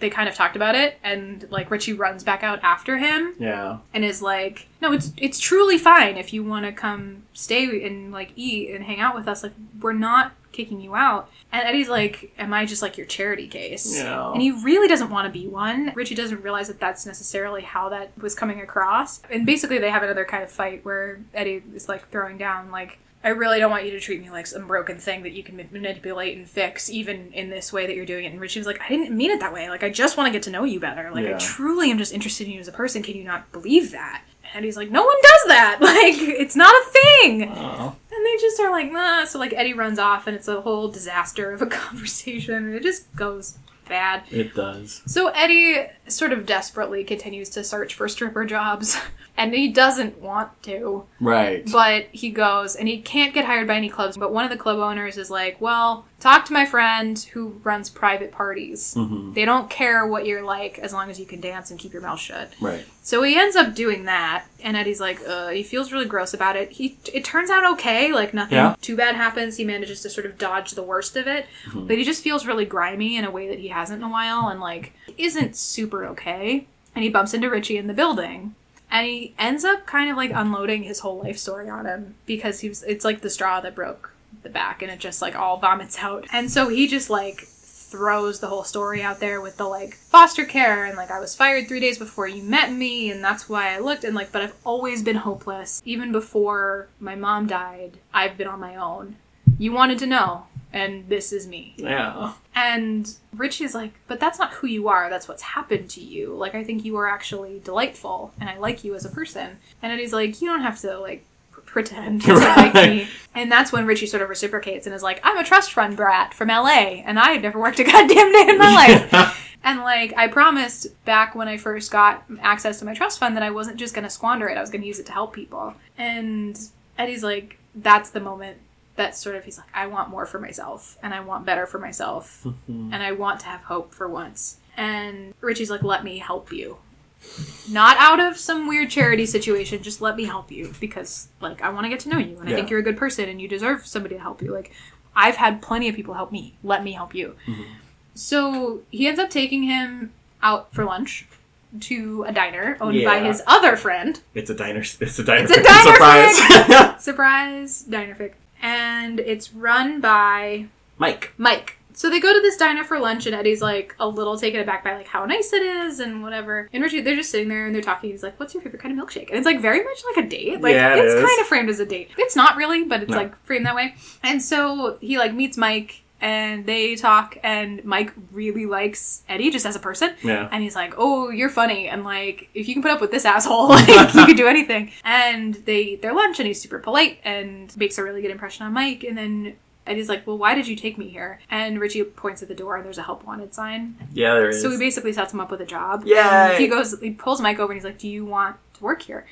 they kind of talked about it, and like Richie runs back out after him Yeah. and is like, "No, it's it's truly fine if you want to come stay and like eat and hang out with us. Like, we're not kicking you out." And Eddie's like, "Am I just like your charity case?" Yeah. And he really doesn't want to be one. Richie doesn't realize that that's necessarily how that was coming across. And basically, they have another kind of fight where Eddie is like throwing down like. I really don't want you to treat me like some broken thing that you can manipulate and fix, even in this way that you're doing it. And Richie was like, I didn't mean it that way. Like, I just want to get to know you better. Like, I truly am just interested in you as a person. Can you not believe that? And he's like, no one does that. Like, it's not a thing. Oh. And they just are like, nah. So, like, Eddie runs off, and it's a whole disaster of a conversation. And it just goes bad. It does. So, Eddie sort of desperately continues to search for stripper jobs. And he doesn't want to. Right. But he goes and he can't get hired by any clubs. But one of the club owners is like, well, talk to my friend who runs private parties. hmm They don't care what you're like as long as you can dance and keep your mouth shut. Right. So he ends up doing that, and Eddie's like, uh, he feels really gross about it. He it turns out okay, like nothing Yeah. too bad happens. He manages to sort of dodge the worst of it, Mhm. but he just feels really grimy in a way that he hasn't in a while, and like isn't super okay. And he bumps into Richie in the building, and he ends up kind of like unloading his whole life story on him because he was. It's like the straw that broke the back, and it just like all vomits out. And so he just like throws the whole story out there with the like foster care and like I was fired three days before you met me and that's why I looked and like but I've always been hopeless. Even before my mom died, I've been on my own. You wanted to know, and this is me. Yeah. And Richie's like, but that's not who you are. That's what's happened to you. Like, I think you are actually delightful, and I like you as a person. And Eddie's like, you don't have to like pr- pretend to like me. And that's when Richie sort of reciprocates and is like, I'm a trust fund brat from LA, and I've never worked a goddamn day in my life. And like I promised back when I first got access to my trust fund that I wasn't just going to squander it. I was going to use it to help people. And Eddie's like, that's the moment that sort of he's like, I want more for myself and I want better for myself and I want to have hope for once. And Richie's like, let me help you. Not out of some weird charity situation, just let me help you because like I want to get to know you and I think you're a good person and you deserve somebody to help you. Like I've had plenty of people help me. Let me help you. Mhm. So he ends up taking him out for lunch to a diner owned by his other friend. It's a diner. It's a diner. It's a diner Surprise. Surprise, diner fic. And it's run by Mike. Mike. So they go to this diner for lunch, and Eddie's like a little taken aback by like how nice it is and whatever. And Richie, they're just sitting there and they're talking. He's like, "What's your favorite kind of milkshake?" And it's like very much like a date. Like Yeah, it it's is. kind of framed as a date. It's not really, but it's No. like framed that way. And so he like meets Mike, and they talk. And Mike really likes Eddie just as a person. Yeah. And he's like, "Oh, you're funny, and like if you can put up with this asshole, like you can do anything." And they eat their lunch, and he's super polite and makes a really good impression on Mike. And then Eddie's like, "Well, why did you take me here?" And Richie points at the door, and there's a help wanted sign. Yeah, there is. So he basically sets him up with a job. yeah he goes, he pulls Mike over, and he's like, "Do you want to work here?"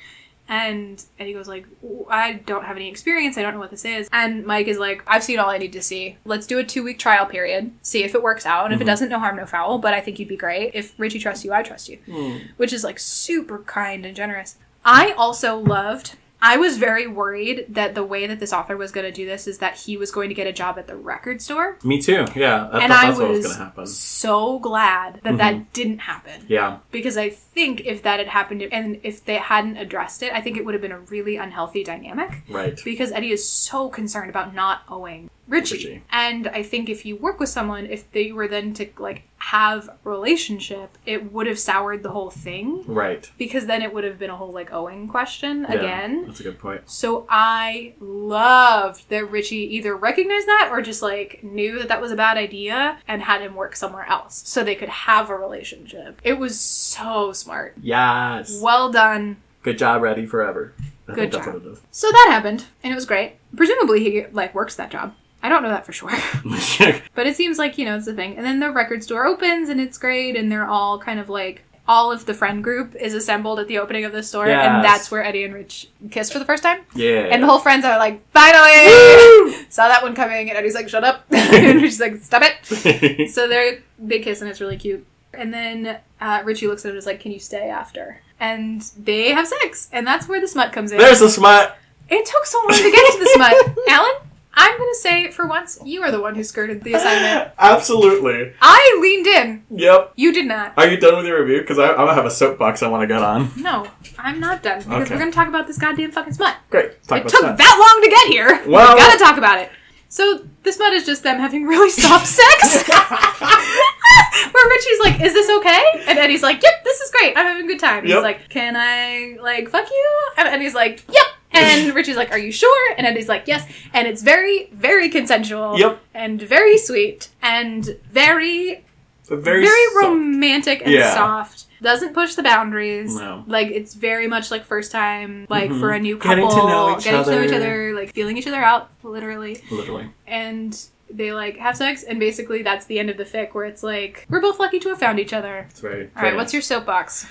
And Eddie goes like, "I don't have any experience. I don't know what this is." And Mike is like, "I've seen all I need to see. Let's do a two week trial period. See if it works out. And if it Mhm. doesn't, no harm, no foul. But I think you'd be great. If Richie trusts you, I trust you." Hmm. which is like super kind and generous. I also loved. I was very worried that the way that this author was going to do this is that he was going to get a job at the record store. Me too. Yeah. I and I that's what was was going to happen. so glad that that didn't happen. Yeah. Because I think if that had happened and if they hadn't addressed it, I think it would have been a really unhealthy dynamic Right. because Eddie is so concerned about not owing Richie. Richie. And I think if you work with someone, if they were then to like have a relationship, it would have soured the whole thing Right. because then it would have been a whole like owing question Yeah, again. That's a good point. So I loved that Richie either recognized that or just like knew that that was a bad idea and had him work somewhere else so they could have a relationship. It was so smart. Yes. Well done. Good job, reddieforlove. I Good job. So that happened and it was great. Presumably he like works that job. I don't know that for sure. But it seems like, you know, it's a thing. And then the record store opens and it's great and they're all kind of like all of the friend group is assembled at the opening of the store Yes. and that's where Eddie and Rich kiss for the first time. yeah. And the whole friends are like, finally! Saw that one coming and Eddie's like, shut up. and Richie's like, stop it. So they're they kiss and it's really cute. And then uh, Richie looks at him and is like, can you stay after? And they have sex. And that's where the smut comes in. There's the smut. It took so long to get to the smut. Alan, I'm going to to say, for once, you are the one who skirted the assignment. Absolutely. I leaned in. Yep. You did not. Are you done with your review? Because I, I have a soapbox I want to get on. No, I'm not done because Okay. we're going to talk about this goddamn fucking smut. Great. Talk it about took that. that long to get here. Well- we gotta talk about it. So this smut is just them having really soft sex. Where Richie's like, "Is this okay?" And Eddie's like, "Yep, this is great. I'm having a good time." And Yep. He's like, "Can I like fuck you?" And Eddie's like, "Yep." And Richie's like, "Are you sure?" And Eddie's like, "Yes." And it's very, very consensual. Yep. And very sweet and very Very, very, so- romantic and Yeah. soft. Doesn't push the boundaries. No. Like it's very much like first time, like Mhm. for a new couple, Getting to know each getting to know each other. other, like feeling each other out, literally. Literally. And they like have sex, and basically that's the end of the fic, where it's like we're both lucky to have found each other. It's very. All right, what's your soapbox?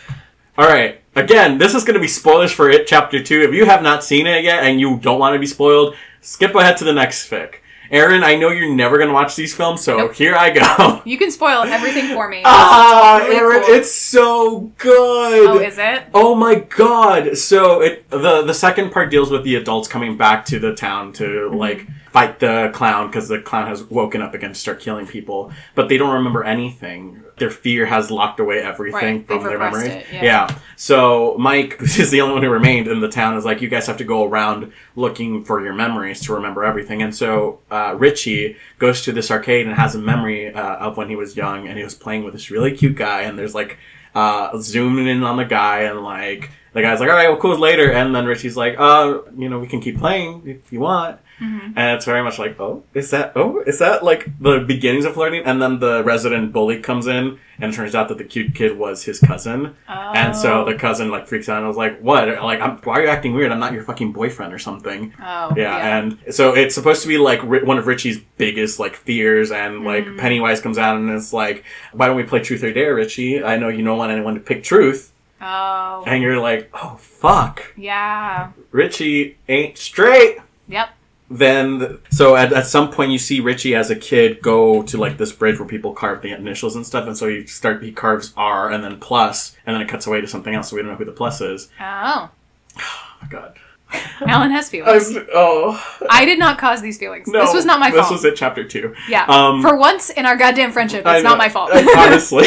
All right. Again, this is going to be spoilers for it, chapter two. If you have not seen it yet and you don't want to be spoiled, skip ahead to the next fic. Erin, I know you're never going to watch these films, so Nope. here I go. You can spoil everything for me. ah, Really Erin, cool. it's so good. oh, is it? Oh my god! So it the the second part deals with the adults coming back to the town to Mm-hmm. like fight the clown because the clown has woken up again to start killing people, but they don't remember anything. Their fear has locked away everything Right, from they've their memories. it, yeah. So Mike, is the only one who remained in the town, is like, you guys have to go around looking for your memories to remember everything. And so uh, Richie goes to this arcade and has a memory uh, of when he was young and he was playing with this really cute guy. And there's like uh, zooming in on the guy and like the guy's like, all right, well, cool, later. And then Richie's like, uh, you know, we can keep playing if you want. Mm-hmm. And it's very much like, oh, is that, oh, is that like the beginnings of flirting? And then the resident bully comes in and it turns out that the cute kid was his cousin. And so Oh. the cousin like freaks out and was like, "What? Like, I'm, why are you acting weird? I'm not your fucking boyfriend or something." Oh, Yeah, and so it's supposed to be like Ri- one of Richie's biggest like fears, and like Mm. Pennywise comes out and it's like, "Why don't we play Truth or Dare, Richie? I know you don't want anyone to pick Truth," oh, and you're like, "Oh fuck, yeah. Richie ain't straight." Yep. Then, so at, at some point you see Richie as a kid go to like this bridge where people carve the initials and stuff, and so he start he carves R and then plus, and then it cuts away to something else, so we don't know who the plus is. Oh, Oh my god. Alan has feelings. I'm, oh I did not cause these feelings. no, this was not my fault. this was at chapter two. Yeah. Um, For once in our goddamn friendship, it's not my fault. honestly.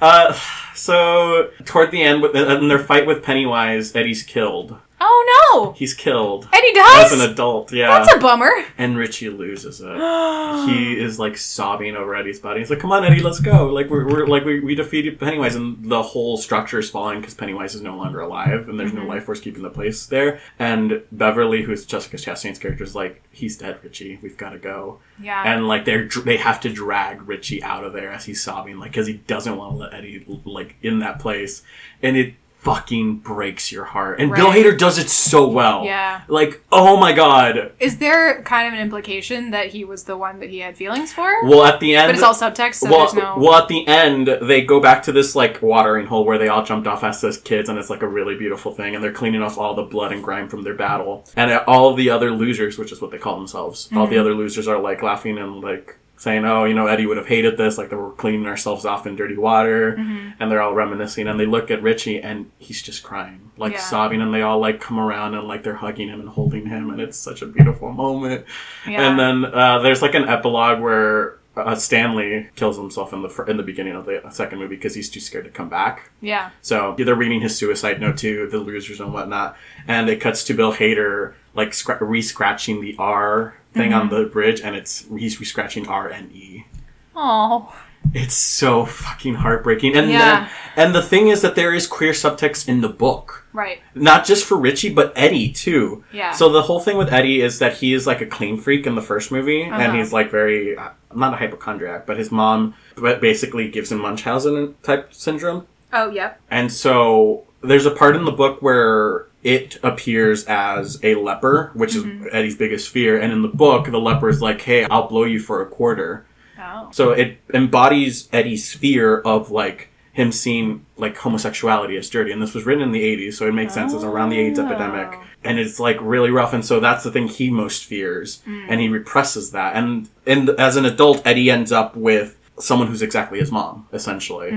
uh, so toward the end, in their fight with Pennywise, Eddie's killed. Oh no! He's killed Eddie does! as dies? an adult. Yeah, That's a bummer. and Richie loses it. he is like sobbing over Eddie's body. He's like, "Come on, Eddie, let's go! Like we're, we're like we, we defeated Pennywise, and the whole structure is falling because Pennywise is no longer alive, and there's Mm-hmm. no life force keeping the place there." And Beverly, who's Jessica Chastain's character, is like, "He's dead, Richie. We've got to go." yeah. And like they're they have to drag Richie out of there as he's sobbing, like because he doesn't want to let Eddie like in that place, and it fucking breaks your heart. And Bill Hader does it so well. Yeah. Like, oh my god. Is there kind of an implication that he was the one that he had feelings for? Well, at the end, but it's all subtext, so well, there's no. well, at the end, they go back to this like watering hole where they all jumped off as those kids, and it's like a really beautiful thing. And they're cleaning off all the blood and grime from their battle, and all the other losers, which is what they call themselves, all Mm-hmm. the other losers are like laughing and like saying, "Oh, you know, Eddie would have hated this. Like they were cleaning ourselves off in dirty water," Mm-hmm. and they're all reminiscing. And they look at Richie, and he's just crying, like Yeah. sobbing, and they all like come around and like they're hugging him and holding him, and it's such a beautiful moment. yeah. And then uh, there's like an epilogue where uh, Stanley kills himself in the fir- in the beginning of the second movie because he's too scared to come back. yeah. So they're reading his suicide note to the losers and whatnot, and it cuts to Bill Hader like scra- re-scratching the R thing on the bridge, and it's he's re-scratching R and E. Oh. It's so fucking heartbreaking. And Yeah. then, and the thing is that there is queer subtext in the book Right. not just for Richie, but Eddie too. Yeah. So the whole thing with Eddie is that he is like a clean freak in the first movie, Uh-huh. and he's like very uh, not a hypochondriac, but his mom ba- basically gives him Munchausen type syndrome, Oh, yep. and so there's a part in the book where it appears as a leper, which Mm-hmm. is Eddie's biggest fear, and in the book the leper is like, "Hey, I'll blow you for a quarter." Oh. So it embodies Eddie's fear of like him seeing like homosexuality as dirty. And this was written in the 80s, so it makes sense. It's around the AIDS Oh. epidemic. And it's like really rough. And so that's the thing he most fears. And he represses that. And, and as an adult, Eddie ends up with someone who's exactly his mom, essentially.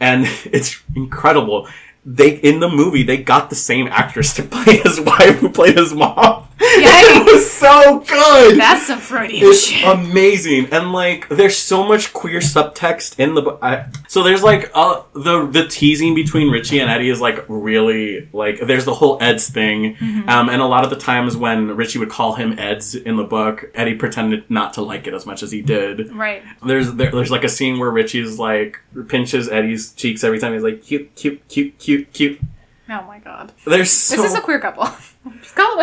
And it's incredible. They in the movie they got the same actress to play his wife who played his mom. it was so good. That's some Freudian It's shit. amazing, and like, there's so much queer subtext in the book. I- So there's like uh, the the teasing between Richie and Eddie is like really like there's the whole Eds thing, um, and a lot of the times when Richie would call him Eds in the book, Eddie pretended not to like it as much as he did. right. There's there, there's like a scene where Richie's like pinches Eddie's cheeks every time he's like cute cute cute cute cute. Oh my god. There's so This is a queer couple.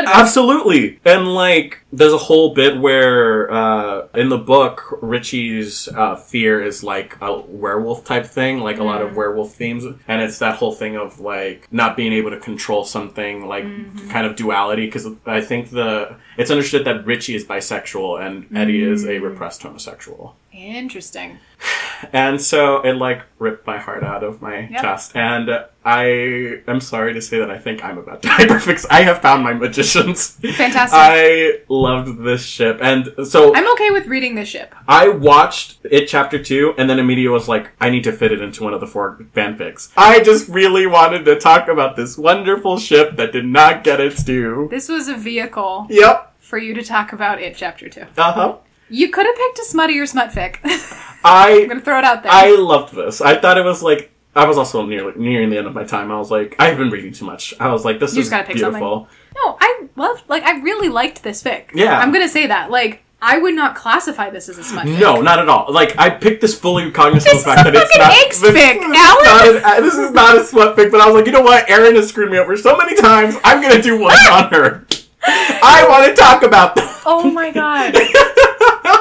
Absolutely. And like there's a whole bit where uh in the book Richie's uh fear is like a werewolf type thing, like a lot of werewolf themes and it's that whole thing of like not being able to control something like kind of duality because I think the it's understood that Richie is bisexual and Eddie is a repressed homosexual. Interesting. And so it like ripped my heart out of my Yep. chest. And I am sorry to say that I think I'm about to hyperfix. I have found my magicians. Fantastic. I loved this ship. And so I'm okay with reading this ship. I watched it chapter two and then immediately was like, I need to fit it into one of the four fanfics. I just really wanted to talk about this wonderful ship that did not get its due. This was a vehicle Yep. for you to talk about it chapter two. Uh huh. You could have picked a smuttier smut fic. I I'm gonna throw it out there. I loved this. I thought it was like I was also nearly nearing the end of my time. I was like, I've been reading too much. I was like, this You is gotta pick beautiful. no, I loved like I really liked this fic. Yeah. I'm gonna say that. Like I would not classify this as a smut fic. No, not at all. Like I picked this fully cognizant This of the fact that it's not. fucking this, X-fic, this is Alan. not an- uh, this is not a sweat pick, but I was like, you know what? Erin has screwed me over so many times. I'm gonna do one on her. I want to talk about that. Oh my god.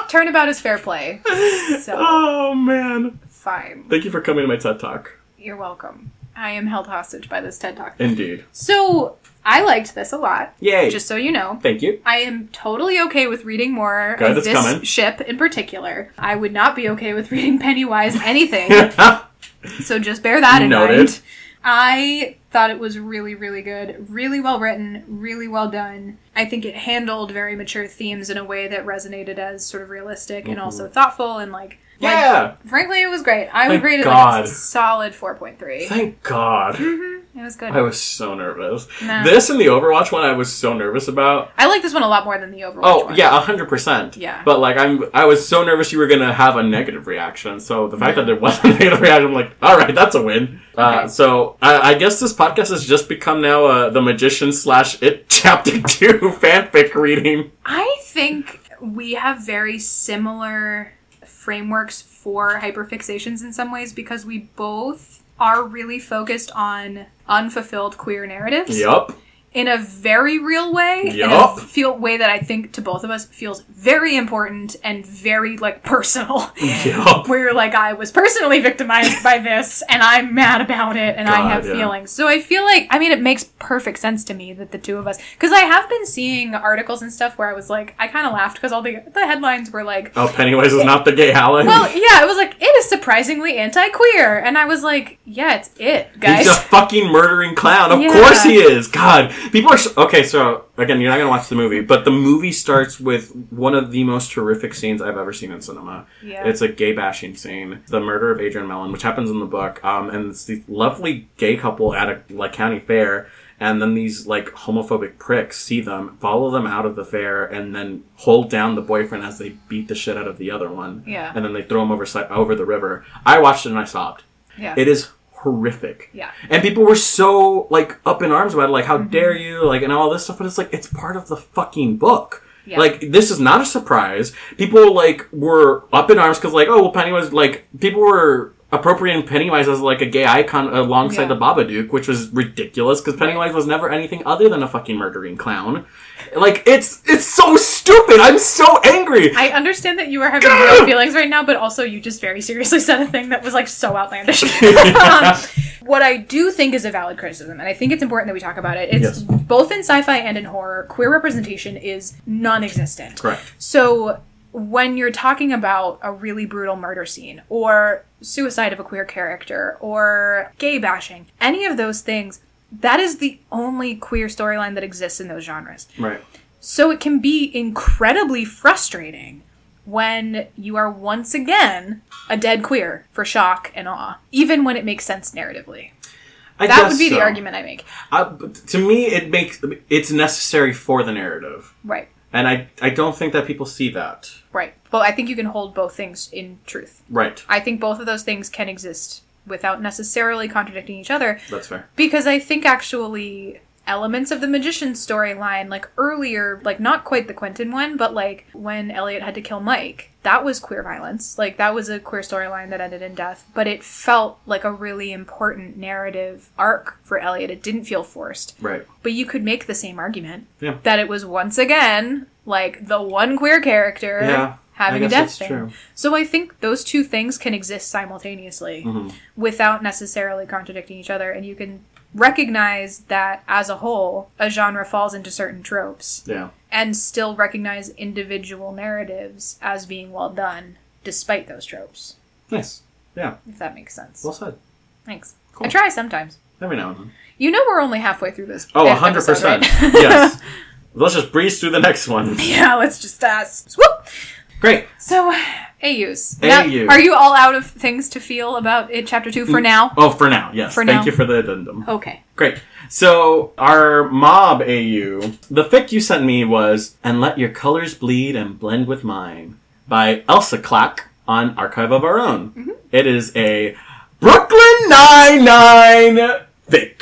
Turnabout is fair play. So oh man! fine. Thank you for coming to my TED talk. You're welcome. I am held hostage by this TED Talk. Indeed. So I liked this a lot. Yay! Just so you know. Thank you. I am totally okay with reading more Good, of this coming. ship in particular. I would not be okay with reading Pennywise anything. so just bear that in Noted. mind. I thought it was really, really good, really well written, really well done. I think it handled very mature themes in a way that resonated as sort of realistic and mm-hmm. also thoughtful and like. Like, Mm-hmm. yeah. frankly, it was great. I would Thank rate it God. like a solid four point three. Thank God. It was good. I was so nervous. This and the Overwatch one, I was so nervous about. I like this one a lot more than the Overwatch Oh one. yeah, hundred percent. Yeah. But like, I'm I was so nervous you were gonna have a negative reaction. So the fact that there was a negative reaction, I'm like, all right, that's a win. Uh, Okay. so I, I guess this podcast has just become now uh, the magician slash it chapter two fanfic reading. I think we have very similar frameworks for hyperfixations in some ways because we both are really focused on unfulfilled queer narratives Yup. In a very real way in a feel way that I think to both of us feels very important and very like personal. Yup. Where like I was personally victimized by this and I'm mad about it and I have yeah. feelings. So I feel like I mean it makes perfect sense to me that the two of us because I have been seeing articles and stuff where I was like I kind of laughed because all the the headlines were like Oh, Pennywise is not the gay Howling. well yeah it was like it is surprisingly anti-queer and I was like yeah it's it guys. He's a fucking murdering clown. Of Yeah. course he is. God, people are so, okay. So again, you're not gonna watch the movie, but the movie starts with one of the most horrific scenes I've ever seen in cinema. Yeah. It's a gay bashing scene, the murder of Adrian Mellon, which happens in the book. Um, and it's the lovely gay couple at a like county fair. And then these like homophobic pricks see them, follow them out of the fair, and then hold down the boyfriend as they beat the shit out of the other one. Yeah. And then they throw him over over the river. I watched it and I sobbed. yeah. It is horrific. yeah. And people were so like up in arms about it, like, how Mm-hmm. dare you, like, and all this stuff. But it's like it's part of the fucking book. Yeah. Like this is not a surprise. People like were up in arms because like, oh well, Pennywise. Like people were appropriating Pennywise as like a gay icon alongside Yeah. the Babadook, which was ridiculous because Pennywise was never anything other than a fucking murdering clown. Like it's it's so stupid. I'm so angry. I understand that you are having real feelings right now, but also you just very seriously said a thing that was like so outlandish. Um, what I do think is a valid criticism, and I think it's important that we talk about it. It's Yes. both in sci-fi and in horror. Queer representation is non-existent. Correct. So when you're talking about a really brutal murder scene or suicide of a queer character or gay bashing, any of those things, that is the only queer storyline that exists in those genres. Right. So it can be incredibly frustrating when you are once again a dead queer for shock and awe, even when it makes sense narratively. I that would be the argument I make. Uh, to me, it makes it's necessary for the narrative, Right. And I I don't think that people see that. Right. But I think you can hold both things in truth. Right. I think both of those things can exist without necessarily contradicting each other That's fair. because I think actually elements of the magician's storyline like earlier like not quite the Quentin one but like when Eliot had to kill Mike that was queer violence like that was a queer storyline that ended in death but it felt like a really important narrative arc for Eliot it didn't feel forced Right. but you could make the same argument Yeah. that it was once again like the one queer character Yeah. having a death thing. true. So I think those two things can exist simultaneously Mhm. without necessarily contradicting each other, and you can recognize that as a whole, a genre falls into certain tropes, Yeah. and still recognize individual narratives as being well done despite those tropes. Nice. Yeah. If that makes sense. Well said. Thanks. Cool. I try sometimes. Every now and then. You know we're only halfway through this. Oh, e- 100%. episode, right? yes. Let's just breeze through the next one. yeah, let's just uh, swoop. Great. So, AUs. Now, AU. are you all out of things to feel about it, chapter two, for now? Oh, for now, yes. For Thank now. you for the addendum. Okay. Great. So, our mob AU, the fic you sent me was And Let Your Colors Bleed and Blend with Mine by elseclack on Archive of Our Own. Mm-hmm. It is a Brooklyn Nine-Nine fic.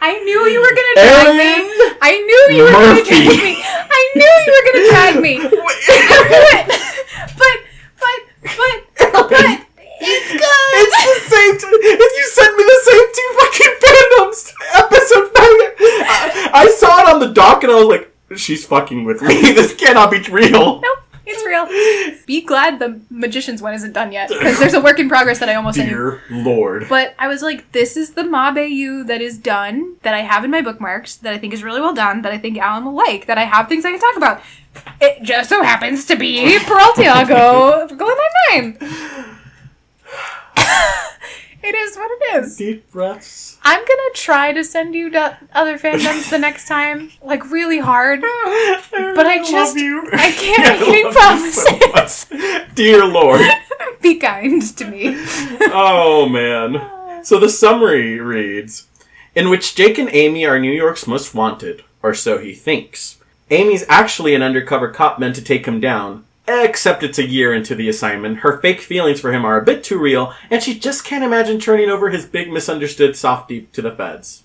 I knew you were gonna drag me. I knew you were gonna drag me. I knew you were gonna drag me. I knew it. But, but, but, it's good. It's the same. T- you sent me the same two fucking fandoms. Episode nine. I, I saw it on the dock, and I was like, "She's fucking with me. This cannot be real." Nope, it's real. Be glad the magician's one isn't done yet because there's a work in progress that I almost. Dear Lord. But I was like, this is the Mob AU that is done, that I have in my bookmarks, that I think is really well done, that I think Alan will like, that I have things I can talk about. It just so happens to be Peraltiago going my mind. it is what it is. Deep breaths. I'm gonna try to send you to other fandoms the next time, like really hard. But I just- you. I can't Yeah, make any love so Dear Lord. Be kind to me. Oh man. So the summary reads In which Jake and Amy are New York's most wanted, or so he thinks. Amy's actually an undercover cop meant to take him down. Except it's a year into the assignment, her fake feelings for him are a bit too real, and she just can't imagine turning over his big misunderstood softie to the feds.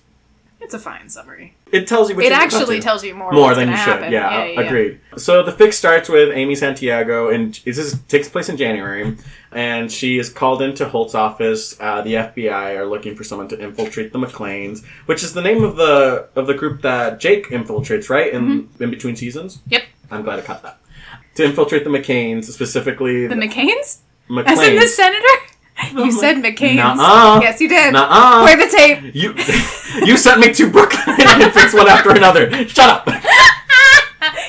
It's a fine summary. It tells you what It actually tells you more. more than you should. happen. Yeah, yeah, agreed. So the fix starts with Amy Santiago, and this is, takes place in January, and she is called into Holt's office. Uh, the FBI are looking for someone to infiltrate the McLeans, which is the name of the of the group that Jake infiltrates, right? In in between seasons. Mm-hmm. Yep. I'm glad I cut that. To infiltrate the McCains, specifically The McCains? McLeans. As in the senator? You Mc- said McCain's. Nuh-uh. Yes, you did. Nuh-uh. Play the tape. You you sent me to Brooklyn and fix one after another. Shut up.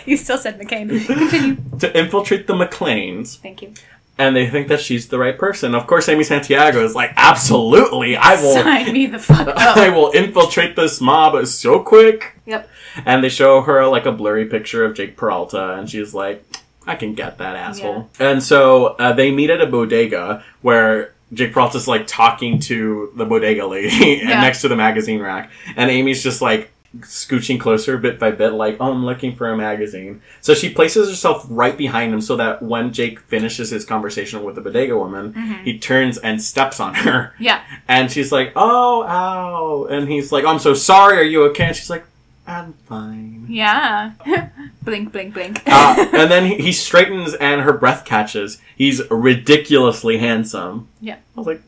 You still said McCain. Continue. to infiltrate the McLeans. Thank you. And they think that she's the right person. Of course, Amy Santiago is like, absolutely, I will. Sign me the fuck up. I will infiltrate this mob so quick. yep. And they show her like a blurry picture of Jake Peralta, and she's like, I can get that asshole. And so uh, they meet at a bodega where Jake Peralta's like talking to the bodega lady and Yeah. next to the magazine rack, and Amy's just like scooching closer bit by bit, like, oh, I'm looking for a magazine. So she places herself right behind him so that when Jake finishes his conversation with the bodega woman, Mm-hmm. he turns and steps on her. Yeah. And she's like, oh, ow. And he's like, I'm so sorry. Are you okay? And she's like, I'm fine. Yeah. blink, blink, blink. Uh, and then he, he straightens and her breath catches. He's ridiculously handsome. Yeah. I was like,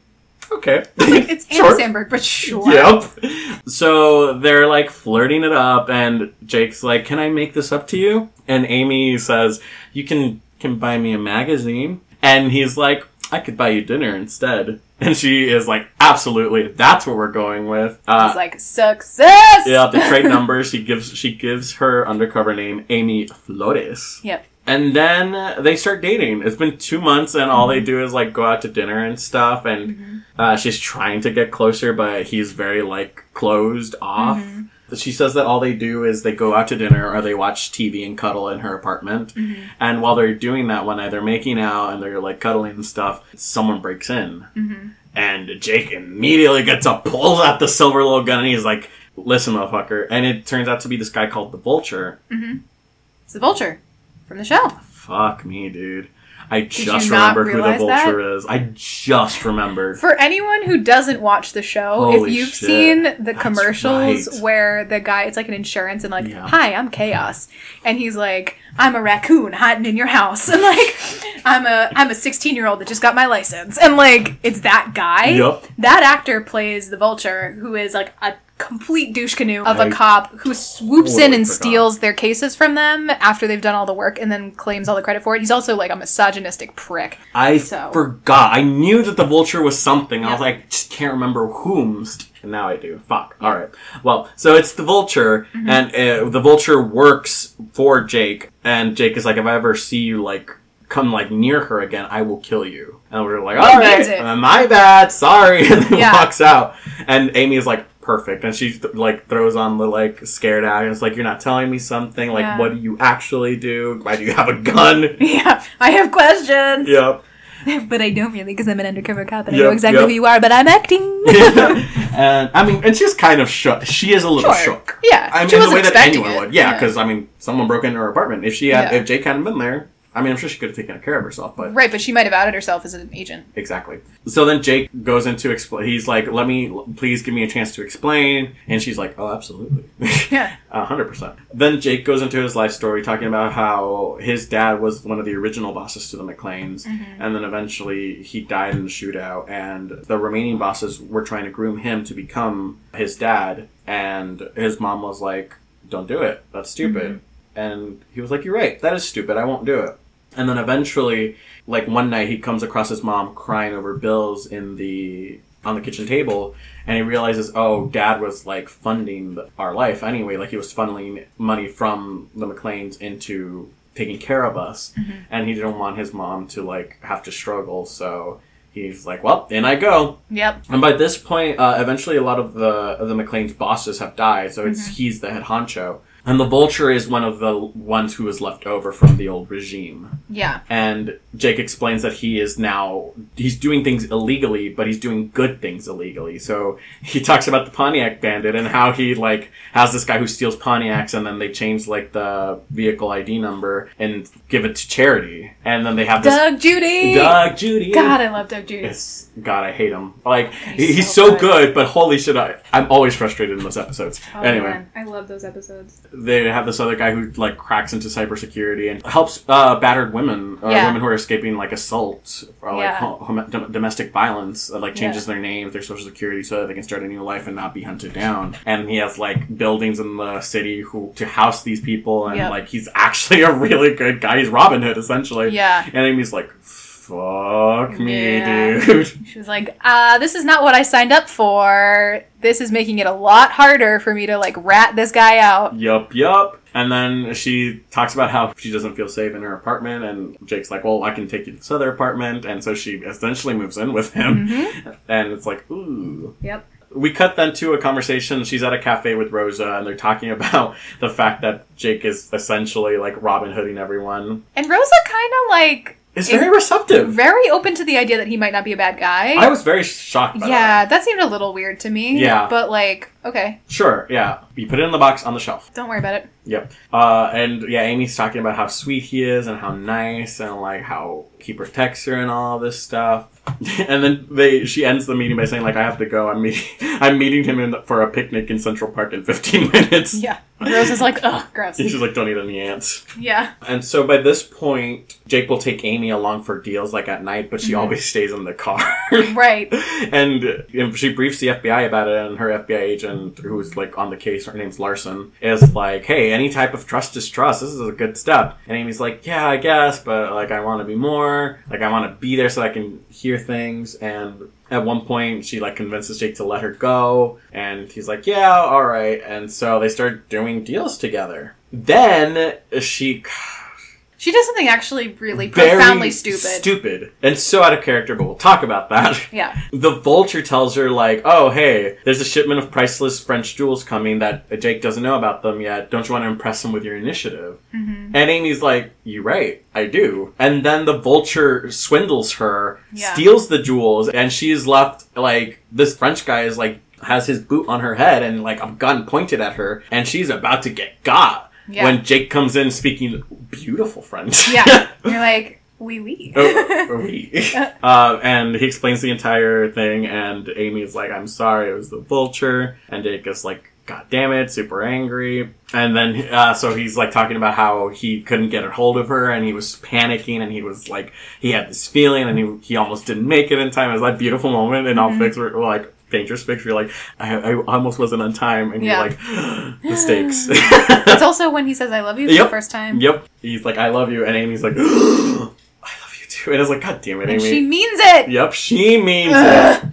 okay. it's Sure. Andy Samberg, but sure. Yep. So they're like flirting it up, and Jake's like, "Can I make this up to you?" And Amy says, "You can can buy me a magazine." And he's like, "I could buy you dinner instead." And she is like, "Absolutely, that's what we're going with." Uh, It's like success. yeah, the trade numbers. She gives she gives her undercover name Amy Flores. Yep. And then they start dating. It's been two months, and all they mm-hmm. do is like go out to dinner and stuff. And mm-hmm. uh, she's trying to get closer, but he's very like closed off. Mm-hmm. She says that all they do is they go out to dinner or they watch TV and cuddle in her apartment. And while they're doing that, one night they're making out and they're like cuddling and stuff. Someone breaks in, And Jake immediately gets up, pulls out the silver little gun, and he's like, "Listen, motherfucker!" And it turns out to be this guy called the Vulture. It's the vulture from the show. Fuck me, dude. I just not remember who the? Vulture is. I just remembered. For anyone who doesn't watch the show, Holy if you've shit. seen the That's commercials right. where the guy, it's like an insurance and like, Yeah. hi, I'm Chaos, and he's like, I'm a raccoon hiding in your house, and like, I'm a I'm a 16 year old that just got my license, and like, it's that guy. Yup. That actor plays the Vulture, who is like a complete douche canoe of a I cop who swoops in and forgot. steals their cases from them after they've done all the work and then claims all the credit for it. He's also like a misogynistic prick. I So- forgot. I knew that the vulture was something. I was like, just can't remember whomst. And now I do. Fuck. All right. Well, so it's the vulture, Mm-hmm. and uh, the vulture works for Jake, and Jake is like, if I ever see you like come like near her again, I will kill you. And we're like, all right, uh, my bad, sorry. And then Yeah. walks out, and Amy is like. Perfect, and she like throws on the like scared eye, and it's like you're not telling me something. Like, Yeah. what do you actually do? Why do you have a gun? Yeah, I have questions. yep. But I don't really because I'm an undercover cop and I know exactly yep. who you are, but I'm acting. and I mean, and she's kind of shook. She is a little Sure. shook. Yeah, I mean, in the way that anyone it. would. Yeah, Yeah. because I mean, someone broke into her apartment. If she had, Yeah. if Jake hadn't been there, I mean, I'm sure she could have taken care of herself. But right, but she might have outed herself as an agent. exactly. So then Jake goes into explain. He's like, "Let me, please, give me a chance to explain." And she's like, "Oh, absolutely." Yeah. A hundred percent. Then Jake goes into his life story, talking about how his dad was one of the original bosses to the McLeans, Mm-hmm. and then eventually he died in the shootout, and the remaining bosses were trying to groom him to become his dad, and his mom was like, "Don't do it. That's stupid." And he was like, "You're right. That is stupid. I won't do it." And then eventually, like one night, he comes across his mom crying over bills in the on the kitchen table, and he realizes, oh, Dad was like funding our life anyway. Like he was funneling money from the McLeans into taking care of us, and he didn't want his mom to like have to struggle. So he's like, well, in I go. Yep. And by this point, uh, eventually, a lot of the of the McLean's bosses have died, so it's Mm-hmm. he's the head honcho. And the Vulture is one of the ones who was left over from the old regime. Yeah. And Jake explains that he is now he's doing things illegally, but he's doing good things illegally. So he talks about the Pontiac Bandit and how he like has this guy who steals Pontiacs, and then they change like the vehicle ID number and give it to charity, and then they have this Doug Judy. Doug Judy. God, I love Doug Judy. It's God, I hate him. Like He's he's so so good. good, but holy shit, I, I'm always frustrated in those episodes. Oh, anyway, man. I love those episodes. They have this other guy who like cracks into cybersecurity and helps uh, battered women, or Yeah. women who are escaping like assault or like Yeah. dom- domestic violence. uh, like changes Yeah. their name, their social security, so that they can start a new life and not be hunted down. And he has like buildings in the city who to house these people, and Yep. like he's actually a really good guy. He's Robin Hood essentially. Yeah. And he's like, "Fuck me, Yeah. dude." She was like, uh, this is not what I signed up for. This is making it a lot harder for me to like rat this guy out. Yup, yup. And then she talks about how she doesn't feel safe in her apartment, and Jake's like, "Well, I can take you to this other apartment," and so she essentially moves in with him, and it's like, ooh. Yep. We cut then to a conversation. She's at a cafe with Rosa, and they're talking about the fact that Jake is essentially like Robin Hooding everyone. And Rosa kind of like Is very receptive. very open to the idea that he might not be a bad guy. I was very shocked by that. yeah, that seemed a little weird to me. Yeah. But like, okay, Sure, yeah. You put it in the box on the shelf. don't worry about it. Yep. Uh, and yeah, Amy's talking about how sweet he is and how nice and like how he protects her and all this stuff. and then they she ends the meeting by saying like I have to go. I'm meeting I'm meeting him in, for a picnic in Central Park in 15 minutes. Yeah. Rose is like, ugh, gross. And she's like, don't eat any ants. Yeah. And so by this point, Jake will take Amy along for deals like at night, but she always stays in the car. Right. and uh, she briefs the FBI about it, and her FBI agent, who's like on the case, her name's Larson, is like, "Hey, any type of trust is trust. This is a good step." And Amy's like, "Yeah, I guess, but like, I want to be more. Like, I want to be there so I can hear things." And at one point, she like convinces Jake to let her go, and he's like, "Yeah, all right." And so they start doing deals together. Then she. She does something actually really Very profoundly stupid. Stupid. And so out of character, but we'll talk about that. yeah. The vulture tells her, like, oh, hey, there's a shipment of priceless French jewels coming that Jake doesn't know about them yet. Don't you want to impress him with your initiative? Mm-hmm. And Amy's like, you're right, I do. And then the vulture swindles her, Yeah. steals the jewels, and she's left, like, this French guy is like, has his boot on her head and like a gun pointed at her, and she's about to get got. Yeah. When Jake comes in speaking beautiful French. Yeah. You're like, wee wee. Oh, oui. uh, and he explains the entire thing, and Amy is like, "I'm sorry, it was the vulture." And Jake is like, "God damn it!" Super angry. And then, uh, so he's like talking about how he couldn't get a hold of her, and he was panicking, and he was like, he had this feeling, and he he almost didn't make it in time. It was that beautiful moment in all fix, where like. Dangerous fix, where you're like, I, I almost wasn't on time, and Yeah. you're like, the stakes. it's also when he says I love you for Yep. the first time. Yep. He's like, I love you, and Amy's like, I love you too. And it's like, God damn it, And Amy. she means it. Yep, she means it.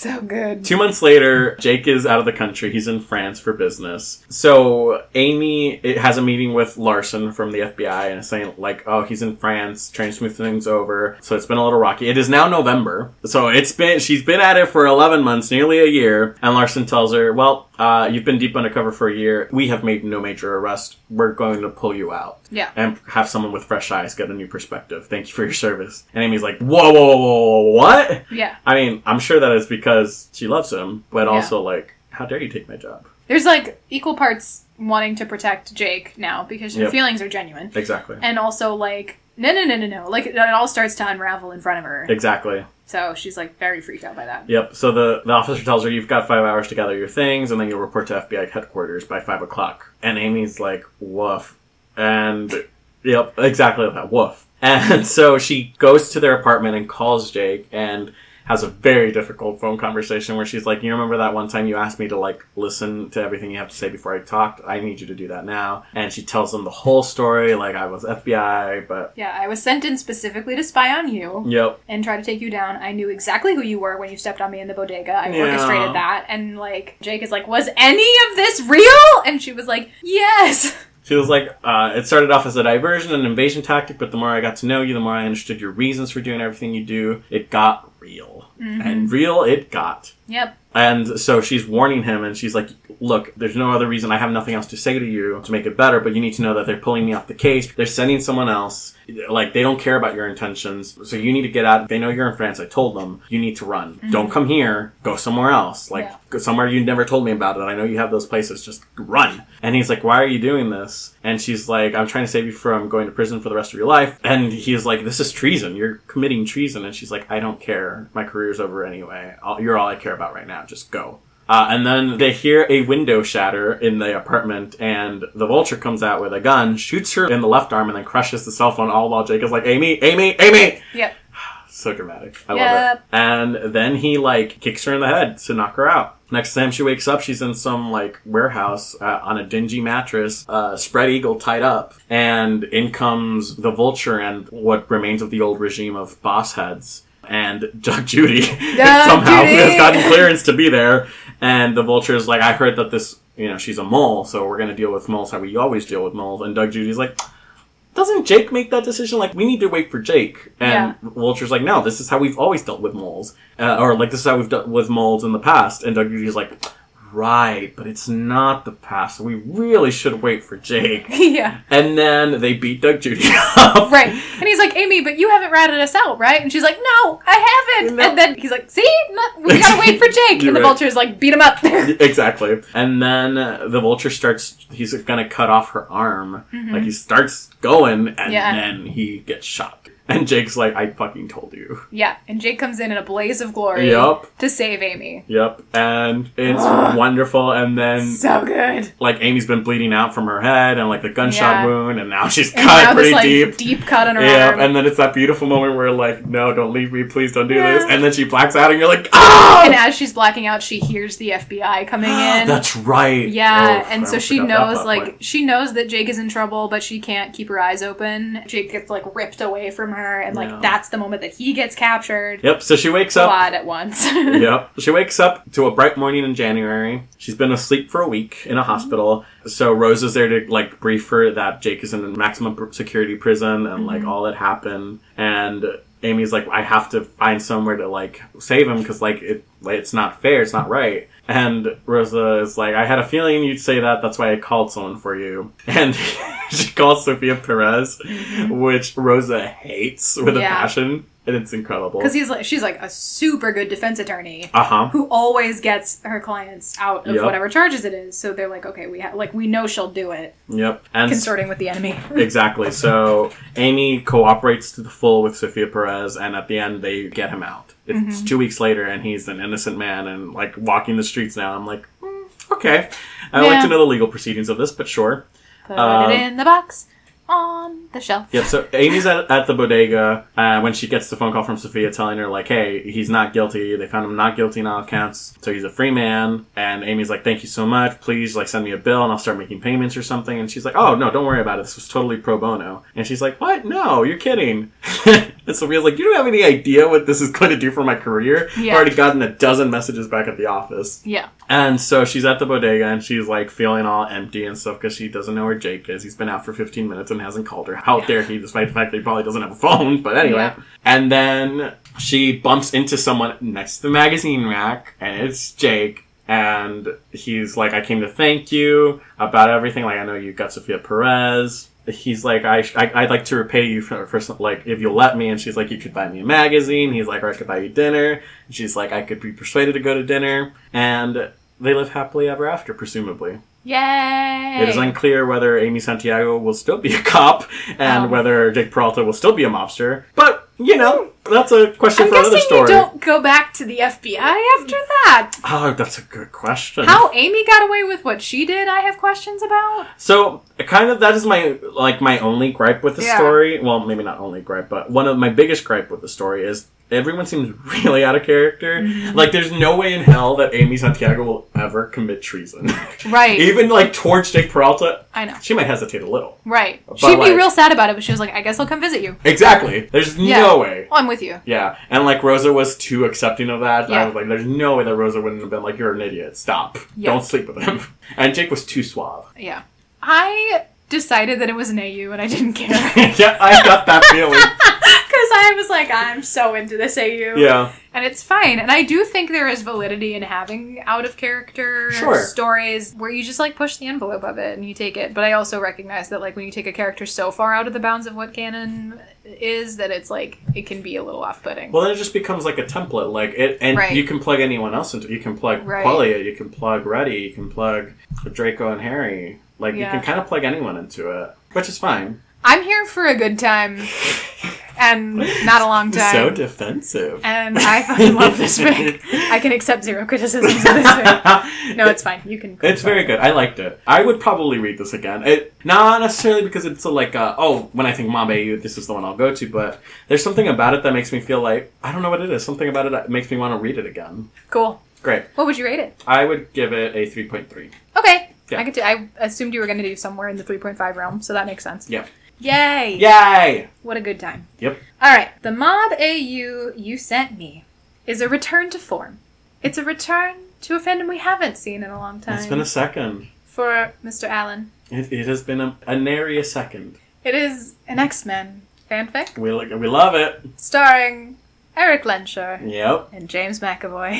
So good. Two months later, Jake is out of the country. He's in France for business. So Amy has a meeting with Larson from the FBI and is saying like, "Oh, he's in France, trying to smooth things over." So it's been a little rocky. It is now November, so it's been she's been at it for eleven months, nearly a year. And Larson tells her, "Well, uh, you've been deep undercover for a year. We have made no major arrest. We're going to pull you out." Yeah. and have someone with fresh eyes get a new perspective. Thank you for your service. And Amy's like, whoa, whoa, whoa, whoa, what? Yeah. I mean, I'm sure that is because she loves him, but Yeah. also like, how dare you take my job? There's like equal parts wanting to protect Jake now because her Yep. feelings are genuine. Exactly. And also like no no no no no. Like it all starts to unravel in front of her. Exactly. So she's like very freaked out by that. Yep. So the, the officer tells her you've got five hours to gather your things, and then you'll report to FBI headquarters by five o'clock. And Amy's like, woof. And yep, exactly that. Woof. And so she goes to their apartment and calls Jake and has a very difficult phone conversation where she's like, You remember that one time you asked me to like listen to everything you have to say before I talked? I need you to do that now. And she tells him the whole story, like I was FBI, but Yeah, I was sent in specifically to spy on you Yep. and try to take you down. I knew exactly who you were when you stepped on me in the bodega. I Yeah. orchestrated that. And like Jake is like, Was any of this real? And she was like, Yes. She was like, uh, it started off as a diversion and invasion tactic, but the more I got to know you, the more I understood your reasons for doing everything you do. It got real. And real it got. Yep. And so she's warning him, and she's like, Look, there's no other reason. I have nothing else to say to you to make it better, but you need to know that they're pulling me off the case. They're sending someone else. Like, they don't care about your intentions. So you need to get out. They know you're in France. I told them. You need to run. Mm-hmm. Don't come here. Go somewhere else. Like, Yeah. somewhere you never told me about it. I know you have those places. Just run. And he's like, Why are you doing this? And she's like, I'm trying to save you from going to prison for the rest of your life. And he's like, This is treason. You're committing treason. And she's like, I don't care. My career's over anyway. I'll, you're all I care about right now. Just go. Uh, and then they hear a window shatter in the apartment, and the vulture comes out with a gun, shoots her in the left arm, and then crushes the cell phone. All while Jake is like, "Amy, Amy, Amy!" Yep. So dramatic. I love it. And then he like kicks her in the head to knock her out. Next time she wakes up, she's in some like warehouse uh, on a dingy mattress, uh, spread eagle tied up, and in comes the vulture and what remains of the old regime of boss heads. And Doug Judy somehow Judy! has gotten clearance to be there. And the vulture is like, I heard that this, you know, she's a mole, so we're going to deal with moles how we always deal with moles. And Doug Judy's like, doesn't Jake make that decision? Like, we need to wait for Jake. And Vulture's like, no, this is how we've always dealt with moles. Uh, or, like, this is how we've dealt with moles in the past. And Doug Judy's like, right, but it's not the past. So we really should wait for Jake. yeah. And then they beat Doug Judy up. Right. And he's like, Amy, but you haven't ratted us out, right? And she's like, No, I haven't. No. And then he's like, See, no, we gotta wait for Jake. And the right. vulture's like, beat him up. exactly. And then uh, the vulture starts, he's gonna cut off her arm. Like, he starts going, and Mm-hmm. Yeah. then he gets shot. And Jake's like, I fucking told you. yeah. And Jake comes in in a blaze of glory Yep. to save Amy. Yep. And it's wonderful. And then, So good. like, Amy's been bleeding out from her head and, like, the gunshot Yeah. wound, and now she's And cut now pretty this like deep. cut on her Yep, arm. and then it's that beautiful moment where like, no, don't leave me, please don't do Yeah. this. And then she blacks out, and you're like, ah, And as she's blacking out, she hears the FBI coming in. that's right. yeah, Oh, and I so she forgot that knows, plot like, point. she knows that Jake is in trouble, but she can't keep her eyes open. Jake gets, like, ripped away from her, and, like, Yeah. that's the moment that he gets captured. Yep. So she wakes A up. lot at once. yep. She wakes up to a bright morning in January. She's been asleep for a week in a mm-hmm. hospital, So Rose is there to like brief her that Jake is in a maximum pr- security prison and like mm-hmm. all that happened. And Amy's like, I have to find somewhere to like save him because like it, like, it's not fair, it's not right. And Rosa is like, I had a feeling you'd say that. That's why I called someone for you. And she calls Sophia Perez, which Rosa hates with Yeah. a passion, and it's incredible. Because he's like, she's like a super good defense attorney Uh huh. who always gets her clients out of Yep. whatever charges it is. So they're like, okay, we ha- like we know she'll do it, Yep. And consorting with the enemy. Exactly. So Amy cooperates to the full with Sophia Perez, and at the end they get him out. It's Mm-hmm. two weeks later, and he's an innocent man and like walking the streets now. I'm like, mm, okay. I'd like to know the legal proceedings of this, but sure. Put Um, it in the box on the shelf. Yep. So Amy's at, at the bodega uh, when she gets the phone call from Sophia telling her like, "Hey, he's not guilty. They found him not guilty in all counts, so he's a free man." And Amy's like, "Thank you so much. Please, like, send me a bill and I'll start making payments or something." And she's like, "Oh no, don't worry about it. This was totally pro bono." And she's like, "What? No, you're kidding." and like, "You don't have any idea what this is going to do for my career. Yeah. I've already gotten a dozen messages back at the office." Yeah. And so she's at the bodega and she's like feeling all empty and stuff because she doesn't know where Jake is. He's been out for 15 minutes and hasn't called her. How dare he, despite the fact that he probably doesn't have a phone. But anyway. Yeah. And then she bumps into someone next to the magazine rack and it's Jake. And he's like, I came to thank you about everything. Like, I know you got Sophia Perez. He's like, I, I, I'd like to repay you for, for some, like, if you'll let me. And she's like, you could buy me a magazine. He's like, or I could buy you dinner. And she's like, I could be persuaded to go to dinner. And they live happily ever after, presumably. Yay! It is unclear whether Amy Santiago will still be a cop and Oh. whether Jake Peralta will still be a mobster. But, you know, that's a question I'm for another guessing story. you don't go back to the FBI after that. Oh, that's a good question. How Amy got away with what she did, I have questions about. So, kind of that is my like my only gripe with the Yeah. story. Well, maybe not only gripe, but one of my biggest gripe with the story is everyone seems really out of character. Mm-hmm. Like, there's no way in hell that Amy Santiago will ever commit treason. Right. Even like towards Jake Peralta, I know. she might hesitate a little. Right. But, She'd be real sad about it, but she was like, I guess I'll come visit you. Exactly. There's Yeah. no way. Oh, I'm with you. Yeah, and like Rosa was too accepting of that. Yeah. I was like, "There's no way that Rosa wouldn't have been like, you're an idiot. Stop. Yeah. Don't sleep with him." And Jake was too suave. Yeah. I decided that it was an AU and I didn't care. yeah, I got that feeling. Because I was like, I'm so into this AU. Yeah, And it's fine. And I do think there is validity in having out of character Sure. stories where you just like push the envelope of it and you take it. But I also recognize that like when you take a character so far out of the bounds of what canon is that it's like it can be a little off putting. well, then it just becomes like a template. Like it, and Right. you can plug anyone else into. You can plug Right. Queliot, you can plug Reddie, you can plug Draco and Harry. Like you can kind of plug anyone into it, which is fine. I'm here for a good time and not a long time. So defensive. and I fucking love this fic. I can accept zero criticisms of this fic. No, it's fine. You can. It's very good. I liked it. I would probably read this again. It not necessarily because it's a, like uh, oh when I think Mabe, this is the one I'll go to. But there's something about it that makes me feel like I don't know what it is. Something about it that makes me want to read it again. cool. Great. What would you rate it? I would give it a three point three. Okay. Yeah. I could. Do, I assumed you were going to do somewhere in the 3.5 realm, so that makes sense. Yeah. Yay! Yay! What a good time. Yep. All right. The mob AU you sent me is a return to form. It's a return to a fandom we haven't seen in a long time. It's been a second. for Mr. Alan. It, it has been a, a nary a second. It is an X Men fanfic We we love it. starring Eric Lehnsherr Yep. and James McAvoy.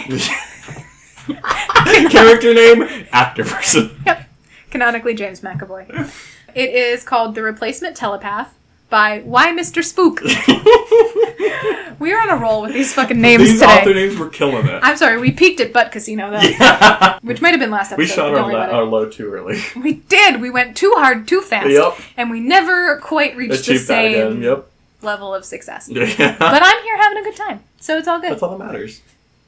Character name, actor person. Yep. Canonically, James McAvoy. It is called The Replacement Telepath by WhyMrSpook. we are on a roll with these fucking names These today. author names were killing it. I'm sorry, we peaked at Butt Casino though, which might have been last episode. we shot our, la- our low too early. We did. We went too hard, too fast, Yep. and we never quite reached the same. Yep. level of success. Yeah. But I'm here having a good time, so it's all good. That's all that matters.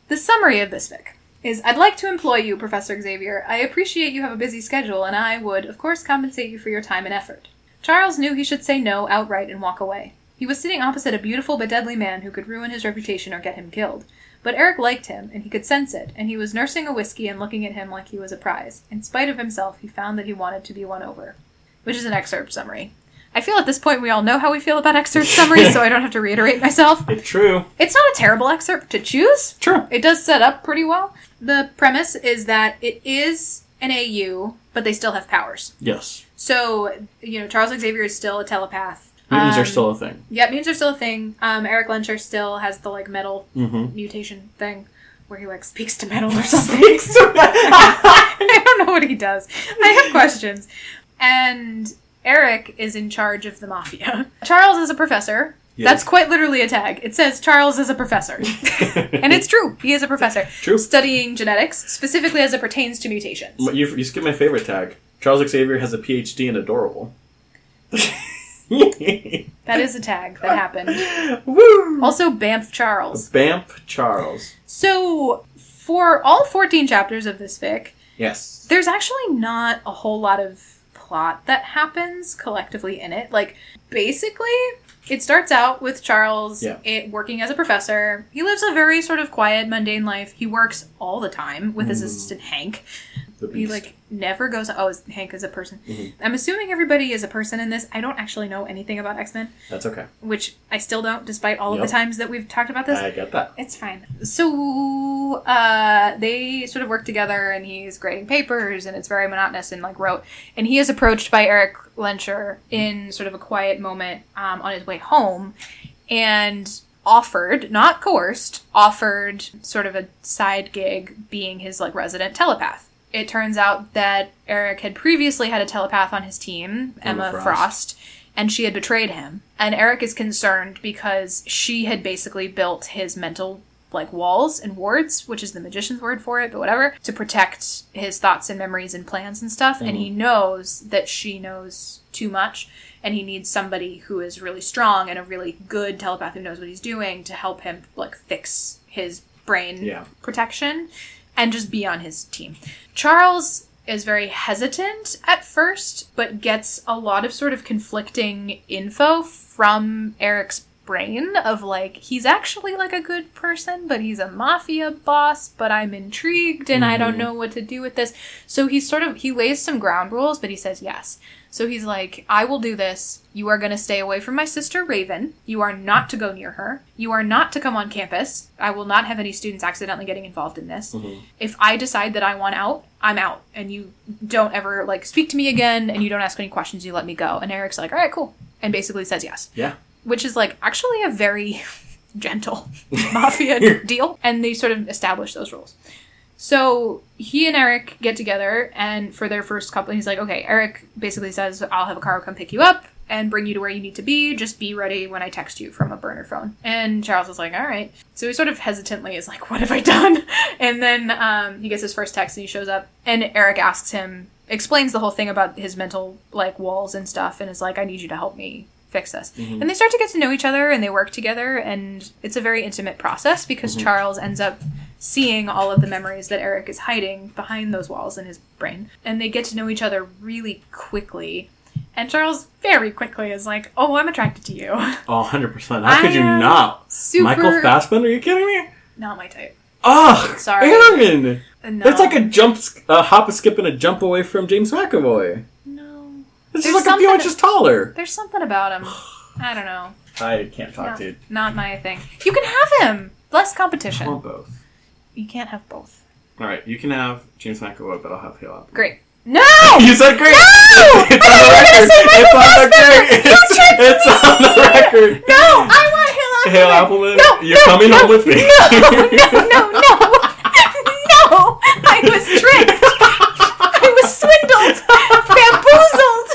The summary of this fic is I'd like to employ you, Professor Xavier. I appreciate you have a busy schedule, and I would, of course, compensate you for your time and effort. Charles knew he should say no outright and walk away. He was sitting opposite a beautiful but deadly man who could ruin his reputation or get him killed. But Eric liked him, and he could sense it, and he was nursing a whiskey and looking at him like he was a prize. In spite of himself, he found that he wanted to be won over. Which is an excerpt summary. I feel at this point we all know how we feel about excerpt summaries, so I don't have to reiterate myself. It's true. It's not a terrible excerpt to choose. True. It does set up pretty well. The premise is that it is an AU, but they still have powers. Yes. So, you know, Charles Xavier is still a telepath. Mutants are Um, still a thing. Yeah, mutants are still a thing. Um, Eric Lehnsherr still has the like metal Mm-hmm. mutation thing where he like speaks to metal or something. I don't know what he does. I have questions. And Eric is in charge of the mafia. Charles is a professor. That's quite literally a tag. It says Charles is a professor. and it's true. He is a professor. True. Studying genetics, specifically as it pertains to mutations. You, you skipped my favorite tag. Charles Xavier has a PhD in adorable. That is a tag that happened. Woo! Also, BAMF Charles. Bamp Charles. So, for all 14 chapters of this fic, Yes. there's actually not a whole lot of plot that happens collectively in it. Like, basically, it starts out with Charles Yeah. it, working as a professor. He lives a very sort of quiet, mundane life. He works all the time with his Mm. assistant Hank. The He like never goes. Oh, is Hank is a person. Mhm. I'm assuming everybody is a person in this. I don't actually know anything about X Men, That's okay. which I still don't, despite all of the times that we've talked about this. I get that. It's fine. So uh, they sort of work together, and he's grading papers, and it's very monotonous and like rote. And he is approached by Eric Lehnsherr in sort of a quiet moment um, on his way home, and offered, not coerced, offered sort of a side gig being his like resident telepath. It turns out that Eric had previously had a telepath on his team, Emma Frost. Frost and she had betrayed him. And Eric is concerned because she had basically built his mental like walls and wards, which is the magician's word for it, but whatever, to protect his thoughts and memories and plans and stuff. And he mm-hmm. knows that she knows too much and he needs somebody who is really strong and a really good telepath who knows what he's doing to help him like fix his brain Yeah. protection and just be on his team. Charles is very hesitant at first, but gets a lot of sort of conflicting info from Eric's brain of like he's actually like a good person, but he's a mafia boss, but I'm intrigued and I don't Mhm. know what to do with this. So he's sort of he lays some ground rules, but he says yes. So he's like, I will do this. You are going to stay away from my sister Raven. You are not to go near her. You are not to come on campus. I will not have any students accidentally getting involved in this. Mhm. If I decide that I want out, I'm out. And you don't ever like speak to me again and you don't ask any questions, you let me go. And Eric's like, all right, cool. And basically says yes. Yeah. Which is like actually a very gentle mafia deal. And they sort of establish those rules. So he and Eric get together, and for their first couple, he's like, okay, Eric basically says, I'll have a car come pick you up and bring you to where you need to be. Just be ready when I text you from a burner phone. And Charles is like, all right. So he sort of hesitantly is like, what have I done? And then um, he gets his first text and he shows up, and Eric asks him, explains the whole thing about his mental like walls and stuff, and is like, I need you to help me fix this. And they start to get to know each other and they work together and it's a very intimate process because Charles ends up seeing all of the memories that Eric is hiding behind those walls in his brain. And they get to know each other really quickly. And Charles very quickly is like, "Oh, I'm attracted to you." Oh, 100%. How could you not? Super Michael Fassbender? Are you kidding me? not my type. Ugh! Sorry. Erin! No. That's like a jump, a hop, a skip, and a jump away from James McAvoy. no. This There's is like a few inches taller. There's something about him. I don't know. I can't talk, No, dude. not my thing. You can have him. Less I competition. want both. You can't have both. All right, you can have James McAvoy, but I'll have Hale Appleman. Great. No. You said great. No! It's on the thought you were gonna record. It's on the record. It's, it's on the record. No, I want Hale Hale Appleman. Appleman, No, you're no, coming no, home with me. No, no, no, no, no! I was tricked. I was swindled, bamboozled.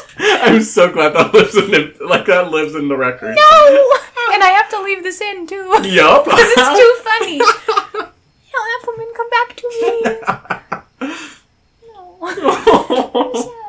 I'm so glad that lives in the, like that lives in the record. No, and I have to leave this in too Yup. because it's too funny. Appleman, come back to me. No.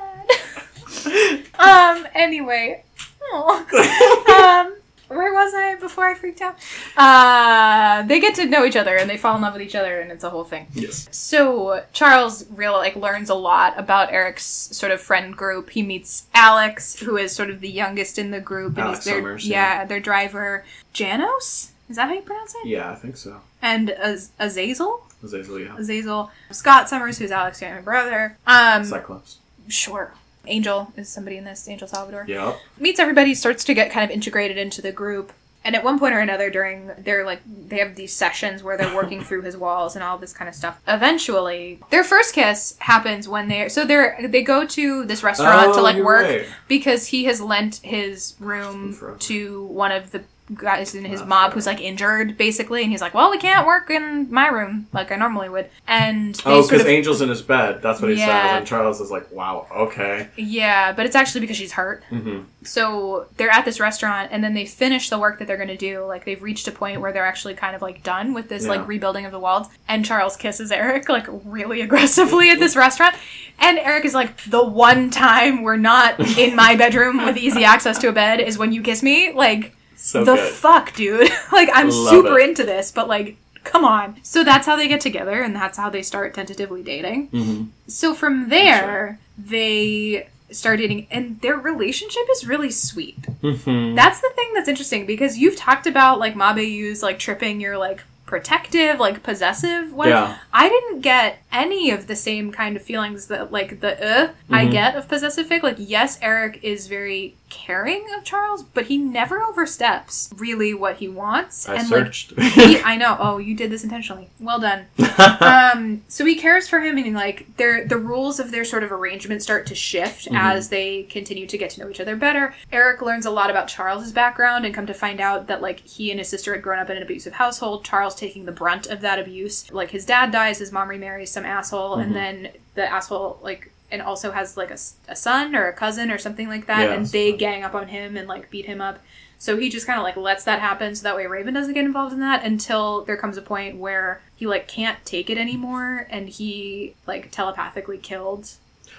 Um. Anyway. Oh. um. Where was I before I freaked out? Uh, they get to know each other and they fall in love with each other and it's a whole thing. yes. So Charles real like learns a lot about Eric's sort of friend group. He meets Alex, who is sort of the youngest in the group, and Alex he's their Summers, yeah. yeah. their driver. Janos is that how you pronounce it? Yeah, I think so. And Az- Azazel, Azazel, yeah. Azazel, Scott Summers, who's Alex's younger brother. Um, Cyclops. sure. Angel is somebody in this. Angel Salvador Yep. meets everybody, starts to get kind of integrated into the group, And at one point or another during they're like they have these sessions where they're working through his walls and all this kind of stuff. Eventually, their first kiss happens when they're so they're they go to this restaurant to Oh, like work right. because he has lent his room to one of the guys in his That's mob right. who's like injured basically and he's like well we can't work in my room like i normally would and they Oh, sort because of- Angel's in his bed. That's what he Yeah. says. And Charles is like, wow, okay. yeah but it's actually because she's hurt hmm so they're at this restaurant and then they finish the work that they're going to do like they've reached a point where they're actually kind of like done with this Yeah. like rebuilding of the walls and charles kisses eric like really aggressively at this restaurant and eric is like the one time we're not in my bedroom with easy access to a bed is when you kiss me like So the good. fuck dude like i'm Love super it. into this but like come on so that's how they get together and that's how they start tentatively dating hmm so from there, they start dating, and their relationship is really sweet. hmm That's the thing that's interesting because you've talked about like Mabe's like tripping your like protective, like possessive one. Yeah. I didn't get any of the same kind of feelings that like the uh I Mhm. get of possessive fic. Like yes, Eric is very caring of Charles, but he never oversteps really what he wants. I and searched. like he, I know. Oh, you did this intentionally. Well done um, so he cares for him, and like their the rules of their sort of arrangement start to shift Mhm. as they continue to get to know each other better. Eric learns a lot about Charles's background and come to find out that like he and his sister had grown up in an abusive household. Charles taking the brunt of that abuse. Like his dad dies, his mom remarries some asshole, Mhm. and then the asshole like and also has like a son or a cousin or something like that, and they gang up on him and like beat him up. So he just kind of like lets that happen so that way Raven doesn't get involved in that until there comes a point where he like can't take it anymore and he like telepathically killed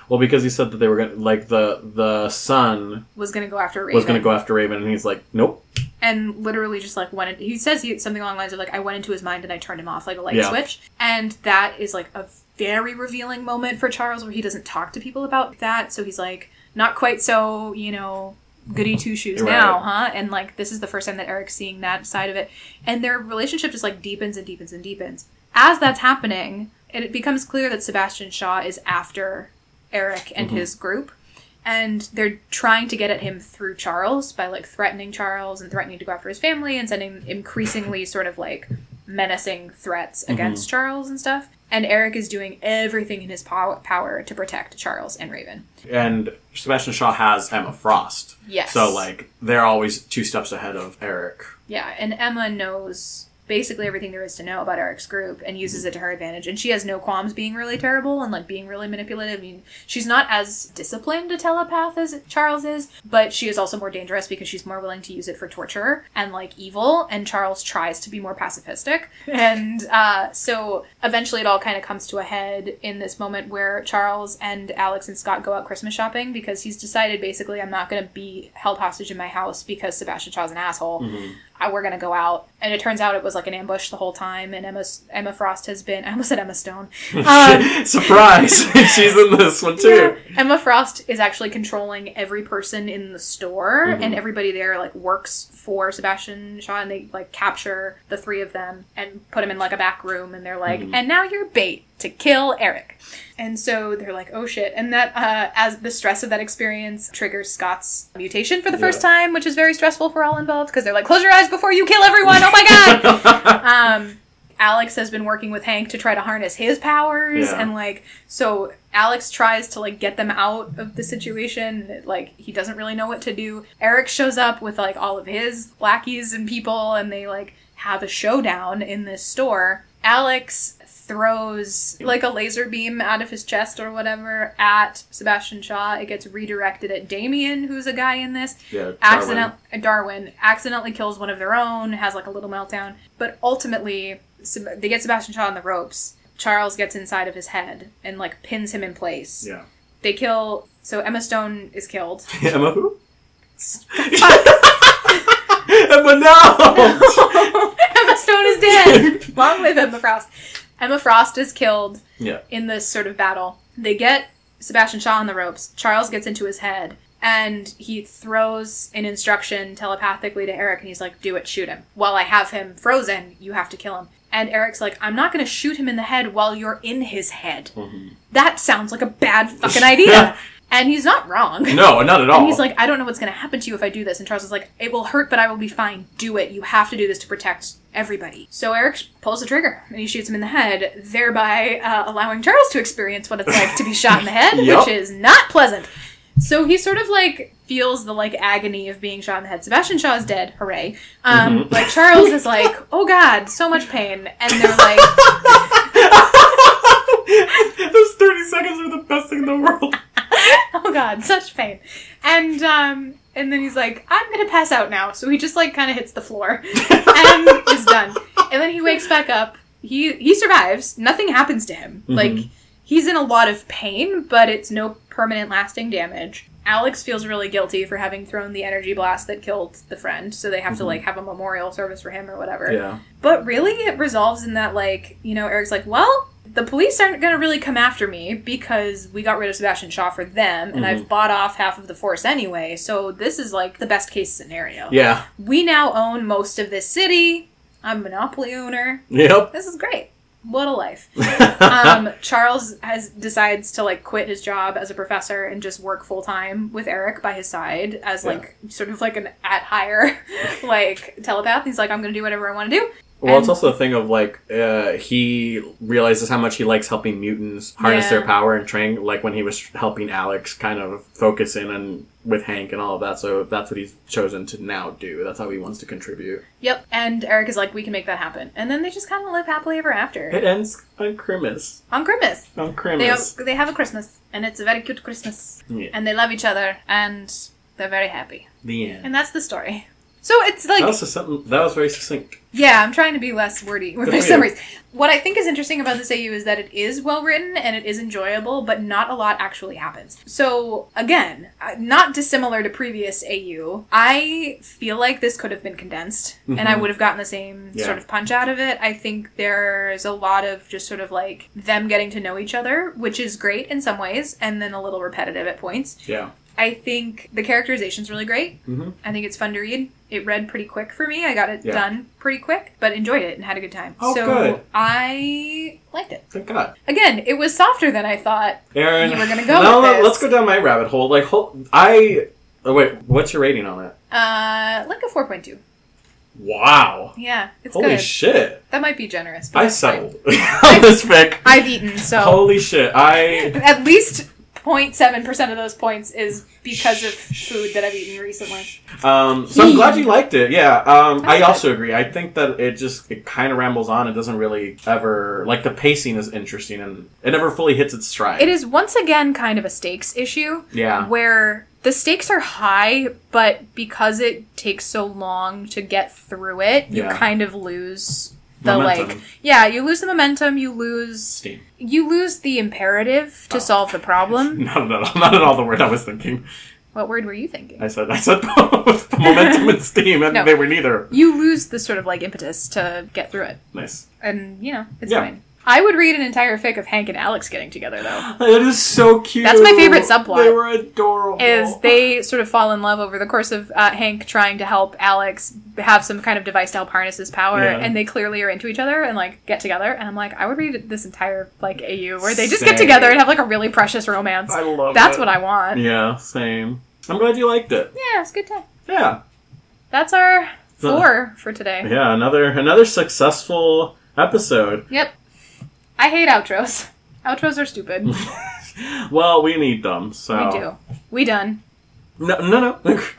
well, because he said that they were gonna like the the son was gonna go after Raven. was gonna go after Raven, and he's like, nope. And literally just like went in, he says he something along the lines of like I went into his mind and I turned him off like a light Yeah. switch. And that is like a very revealing moment for Charles where he doesn't talk to people about that. So he's like not quite so, you know, goody two shoes Right. now, huh? And like this is the first time that Eric's seeing that side of it. And their relationship just like deepens and deepens and deepens. As that's happening, it becomes clear that Sebastian Shaw is after Eric and Mhm. his group. And they're trying to get at him through Charles by like threatening Charles and threatening to go after his family and sending increasingly sort of like menacing threats mm-hmm. against Charles and stuff. And Eric is doing everything in his pow- power to protect Charles and Raven. And Sebastian Shaw has Emma Frost, Yes. so like they're always two steps ahead of Eric. Yeah, and Emma knows basically everything there is to know about Eric's group and uses it to her advantage. And she has no qualms being really terrible and like being really manipulative. I mean, she's not as disciplined a telepath as Charles is, but she is also more dangerous because she's more willing to use it for torture and like evil. And Charles tries to be more pacifistic. And uh, so eventually it all kind of comes to a head in this moment where Charles and Alex and Scott go out Christmas shopping because he's decided basically I'm not going to be held hostage in my house because Sebastian Shaw's an asshole. Mhm. I, we're gonna go out, and it turns out it was like an ambush the whole time. And Emma Emma Frost has been I almost said Emma Stone. Um, Surprise! She's in this one too. yeah. Emma Frost is actually controlling every person in the store, Mhm. and everybody there like works for Sebastian Shaw, and they like capture the three of them and put them in like a back room, and they're like, Mhm. and now you're bait to kill Eric. And so they're like, oh shit. And that, uh, as the stress of that experience triggers Scott's mutation for the first time, which is very stressful for all involved because they're like, close your eyes before you kill everyone. Oh my god. um, Alex has been working with Hank to try to harness his powers, Yeah. and like, so Alex tries to like get them out of the situation. Like, he doesn't really know what to do. Eric shows up with like all of his lackeys and people, and they like have a showdown in this store. Alex throws like a laser beam out of his chest or whatever at Sebastian Shaw. It gets redirected at Damien, who's a guy in this yeah, accident Darwin accidentally kills one of their own, has like a little meltdown, but ultimately they get Sebastian Shaw on the ropes. Charles gets inside of his head and like pins him in place. Yeah. They kill so Emma Stone is killed. Emma who? Emma no. Emma Stone is dead. Long live Emma Frost. Emma Frost is killed yeah. in this sort of battle. They get Sebastian Shaw on the ropes. Charles gets into his head and he throws an instruction telepathically to Eric and he's like, Do it, shoot him. While I have him frozen, you have to kill him. And Eric's like, I'm not going to shoot him in the head while you're in his head. Mhm. That sounds like a bad fucking idea. And he's not wrong. No, not at all. And he's like, I don't know what's going to happen to you if I do this. And Charles is like, it will hurt, but I will be fine. Do it. You have to do this to protect everybody. So Eric pulls the trigger and he shoots him in the head, thereby uh, allowing Charles to experience what it's like to be shot in the head, Yep. which is not pleasant. So he sort of like feels the like agony of being shot in the head. Sebastian Shaw is dead, hooray! Um, Mhm. Like Charles is like, oh god, so much pain, and they're like, Those 30 seconds are the best thing in the world. oh god, such pain. And um and then he's like, I'm gonna pass out now. So he just like kind of hits the floor and is done. And then he wakes back up. He he survives. Nothing happens to him. Mhm. Like he's in a lot of pain, but it's no permanent lasting damage. Alex feels really guilty for having thrown the energy blast that killed the friend, so they have to Mhm. like have a memorial service for him or whatever. Yeah. But really, it resolves in that, like, you know, Eric's like, well, the police aren't going to really come after me because we got rid of Sebastian Shaw for them, and Mhm. I've bought off half of the force anyway, so this is like the best case scenario. Yeah. We now own most of this city. I'm monopoly owner. Yep. This is great. What a life. um, Charles has decides to like quit his job as a professor and just work full time with Eric by his side as Yeah. like sort of like an at hire like telepath. He's like, I'm gonna do whatever I want to do. Well, it's also a thing of like uh, he realizes how much he likes helping mutants harness Yeah. their power and train. Like when he was helping Alex kind of focus in on with Hank and all of that. So that's what he's chosen to now do. That's how he wants to contribute. Yep. And Eric is like, we can make that happen. And then they just kind of live happily ever after It ends on Christmas. on Christmas. On Christmas. have, they have a Christmas, and it's a very cute Christmas, Yeah. and they love each other, and they're very happy. The end. And that's the story. So it's like that was just something that was very succinct. Yeah, I'm trying to be less wordy with my summaries. What I think is interesting about this AU is that it is well written and it is enjoyable, but not a lot actually happens. So, again, uh, not dissimilar to previous AU, I feel like this could have been condensed and I Mhm. would have gotten the same Yeah. sort of punch out of it. I think there's a lot of just sort of like them getting to know each other, which is great in some ways, and then a little repetitive at points. Yeah. I think the characterization's really great. Mhm. I think it's fun to read. It read pretty quick for me. I got it Yeah. done pretty quick, but enjoyed it and had a good time. Oh, so good. I liked it. Thank God. Again, it was softer than I thought. Erin, You were gonna go no, with no, this. let's go down my rabbit hole. Like, I. Oh, wait, what's your rating on it? Uh, like a 4.2. Wow. Yeah, it's Holy good. shit. that might be generous. But I settled on this pick. I've eaten, so Holy shit. I. at least 0.7% of those points is because of food that I've eaten recently. Um, so I'm glad you liked it. Yeah. Um, I I also agree. I think that it just it kind of rambles on. It doesn't really ever like the pacing is interesting and it never fully hits its stride. It is once again kind of a stakes issue. Yeah. where the stakes are high, but because it takes so long to get through it, you Yeah. kind of lose the Momentum. like yeah, you lose the momentum, you lose Steam. you lose the imperative to Oh. solve the problem. Not at all. Not at all the word I was thinking. what word were you thinking? I said I said both momentum and steam, and No. they were neither. You lose the sort of like impetus to get through it. Nice. And you know, it's Yeah. fine. I would read an entire fic of Hank and Alex getting together though. That is so cute. That's my favorite subplot. They were adorable. is they sort of fall in love over the course of uh, Hank trying to help Alex have some kind of device to help harness his power, Yeah. and they clearly are into each other and like get together. And I'm like, I would read this entire like AU where they just Same. get together and have like a really precious romance. I love That's it. what I want. Yeah. Yeah, same. I'm glad you liked it. Yeah, it's a good time. Yeah. That's our four for today. Yeah, another another successful episode. Yep. I hate outros. Outros are stupid. well, we need them, so We do. We done. No, no, no.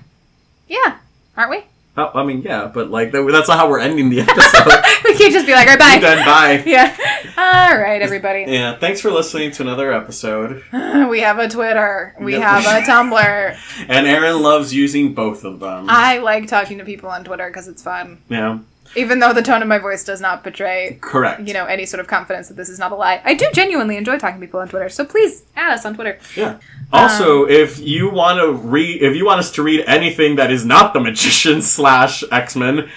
Yeah, aren't we? oh, I mean, yeah, but like that's not how we're ending the episode. we can't just be like, all right, We bye. done. Bye. Yeah. All right, everybody. Yeah, thanks for listening to another episode. We have a Twitter. We have a Tumblr. And Erin loves using both of them. I like talking to people on Twitter because it's fun. yeah, Even though the tone of my voice does not betray, correct. you know, any sort of confidence that this is not a lie. I do genuinely enjoy talking to people on Twitter, so please add us on Twitter. Yeah. Also, if you want to read, if you want us to read anything that is not the Magician slash X Men,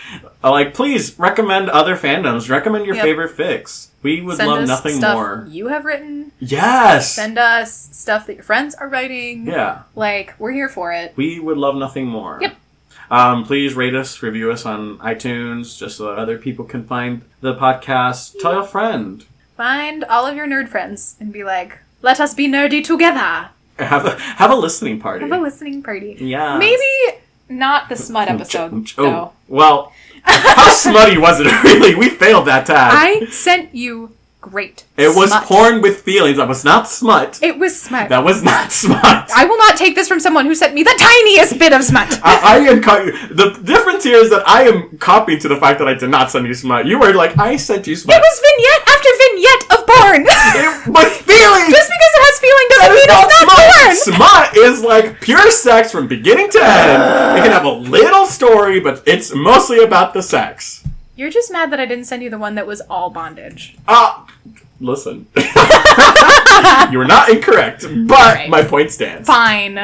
uh, like please recommend other fandoms. Recommend your Yep. favorite fix. We would Send love us nothing stuff more. you have written. Yes. Send us stuff that your friends are writing. yeah, Like, we're here for it. we would love nothing more. Yep. Um, please rate us, review us on iTunes, just so that other people can find the podcast. Tell a friend. Find all of your nerd friends and be like, let us be nerdy together. have a have a listening party. Have a listening party. yeah. Maybe not the smut episode, Oh, though. well, how smutty was it? Really, we failed that time. I sent you great. it was smut. porn with feelings. That was not smut. It was smut. that was not smut. I will not take this from someone who sent me the tiniest bit of smut. I, I am co- the difference here is that I am copying to the fact that I did not send you smut. You were like, I sent you smut. It was vignette after vignette of porn. It feelings. Just because it has feeling doesn't mean not it's not porn. smut. Smut is like pure sex from beginning to end. It can have a little story, but it's mostly about the sex. You're just mad that I didn't send you the one that was all bondage. Ah, listen. you were not incorrect, but Right. my point stands. Fine.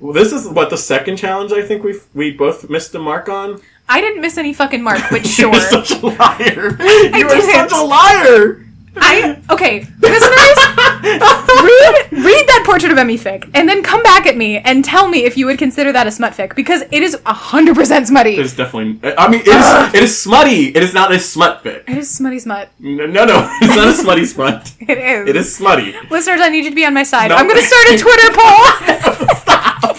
Well, this is what the second challenge I think we we both missed the mark on. I didn't miss any fucking mark, but You're sure. such a liar. You are didn't. such a liar. I okay, listeners, read read that portraitofemmy fic, and then come back at me and tell me if you would consider that a smut fic because it is hundred percent smutty. It's definitely. I mean, it is. It is smutty. It is not a smut fic. It is smutty smut. No, no, no, it's not a smutty smut. It is. It is smutty. Listeners, I need you to be on my side. No. I'm going to start a Twitter poll. Stop.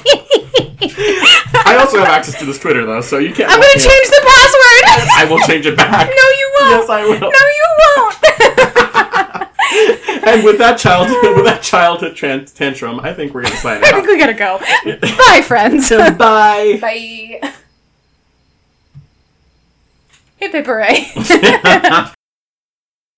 I also have access to this Twitter though, so you can't. I'm going to change the password. I will change it back. No, you won't. Yes, I will. No, you won't. And with that child, with that childhood tran- tantrum, I think we're gonna sign I think we gotta go. Bye, friends. Bye. Bye. Hip hip hooray.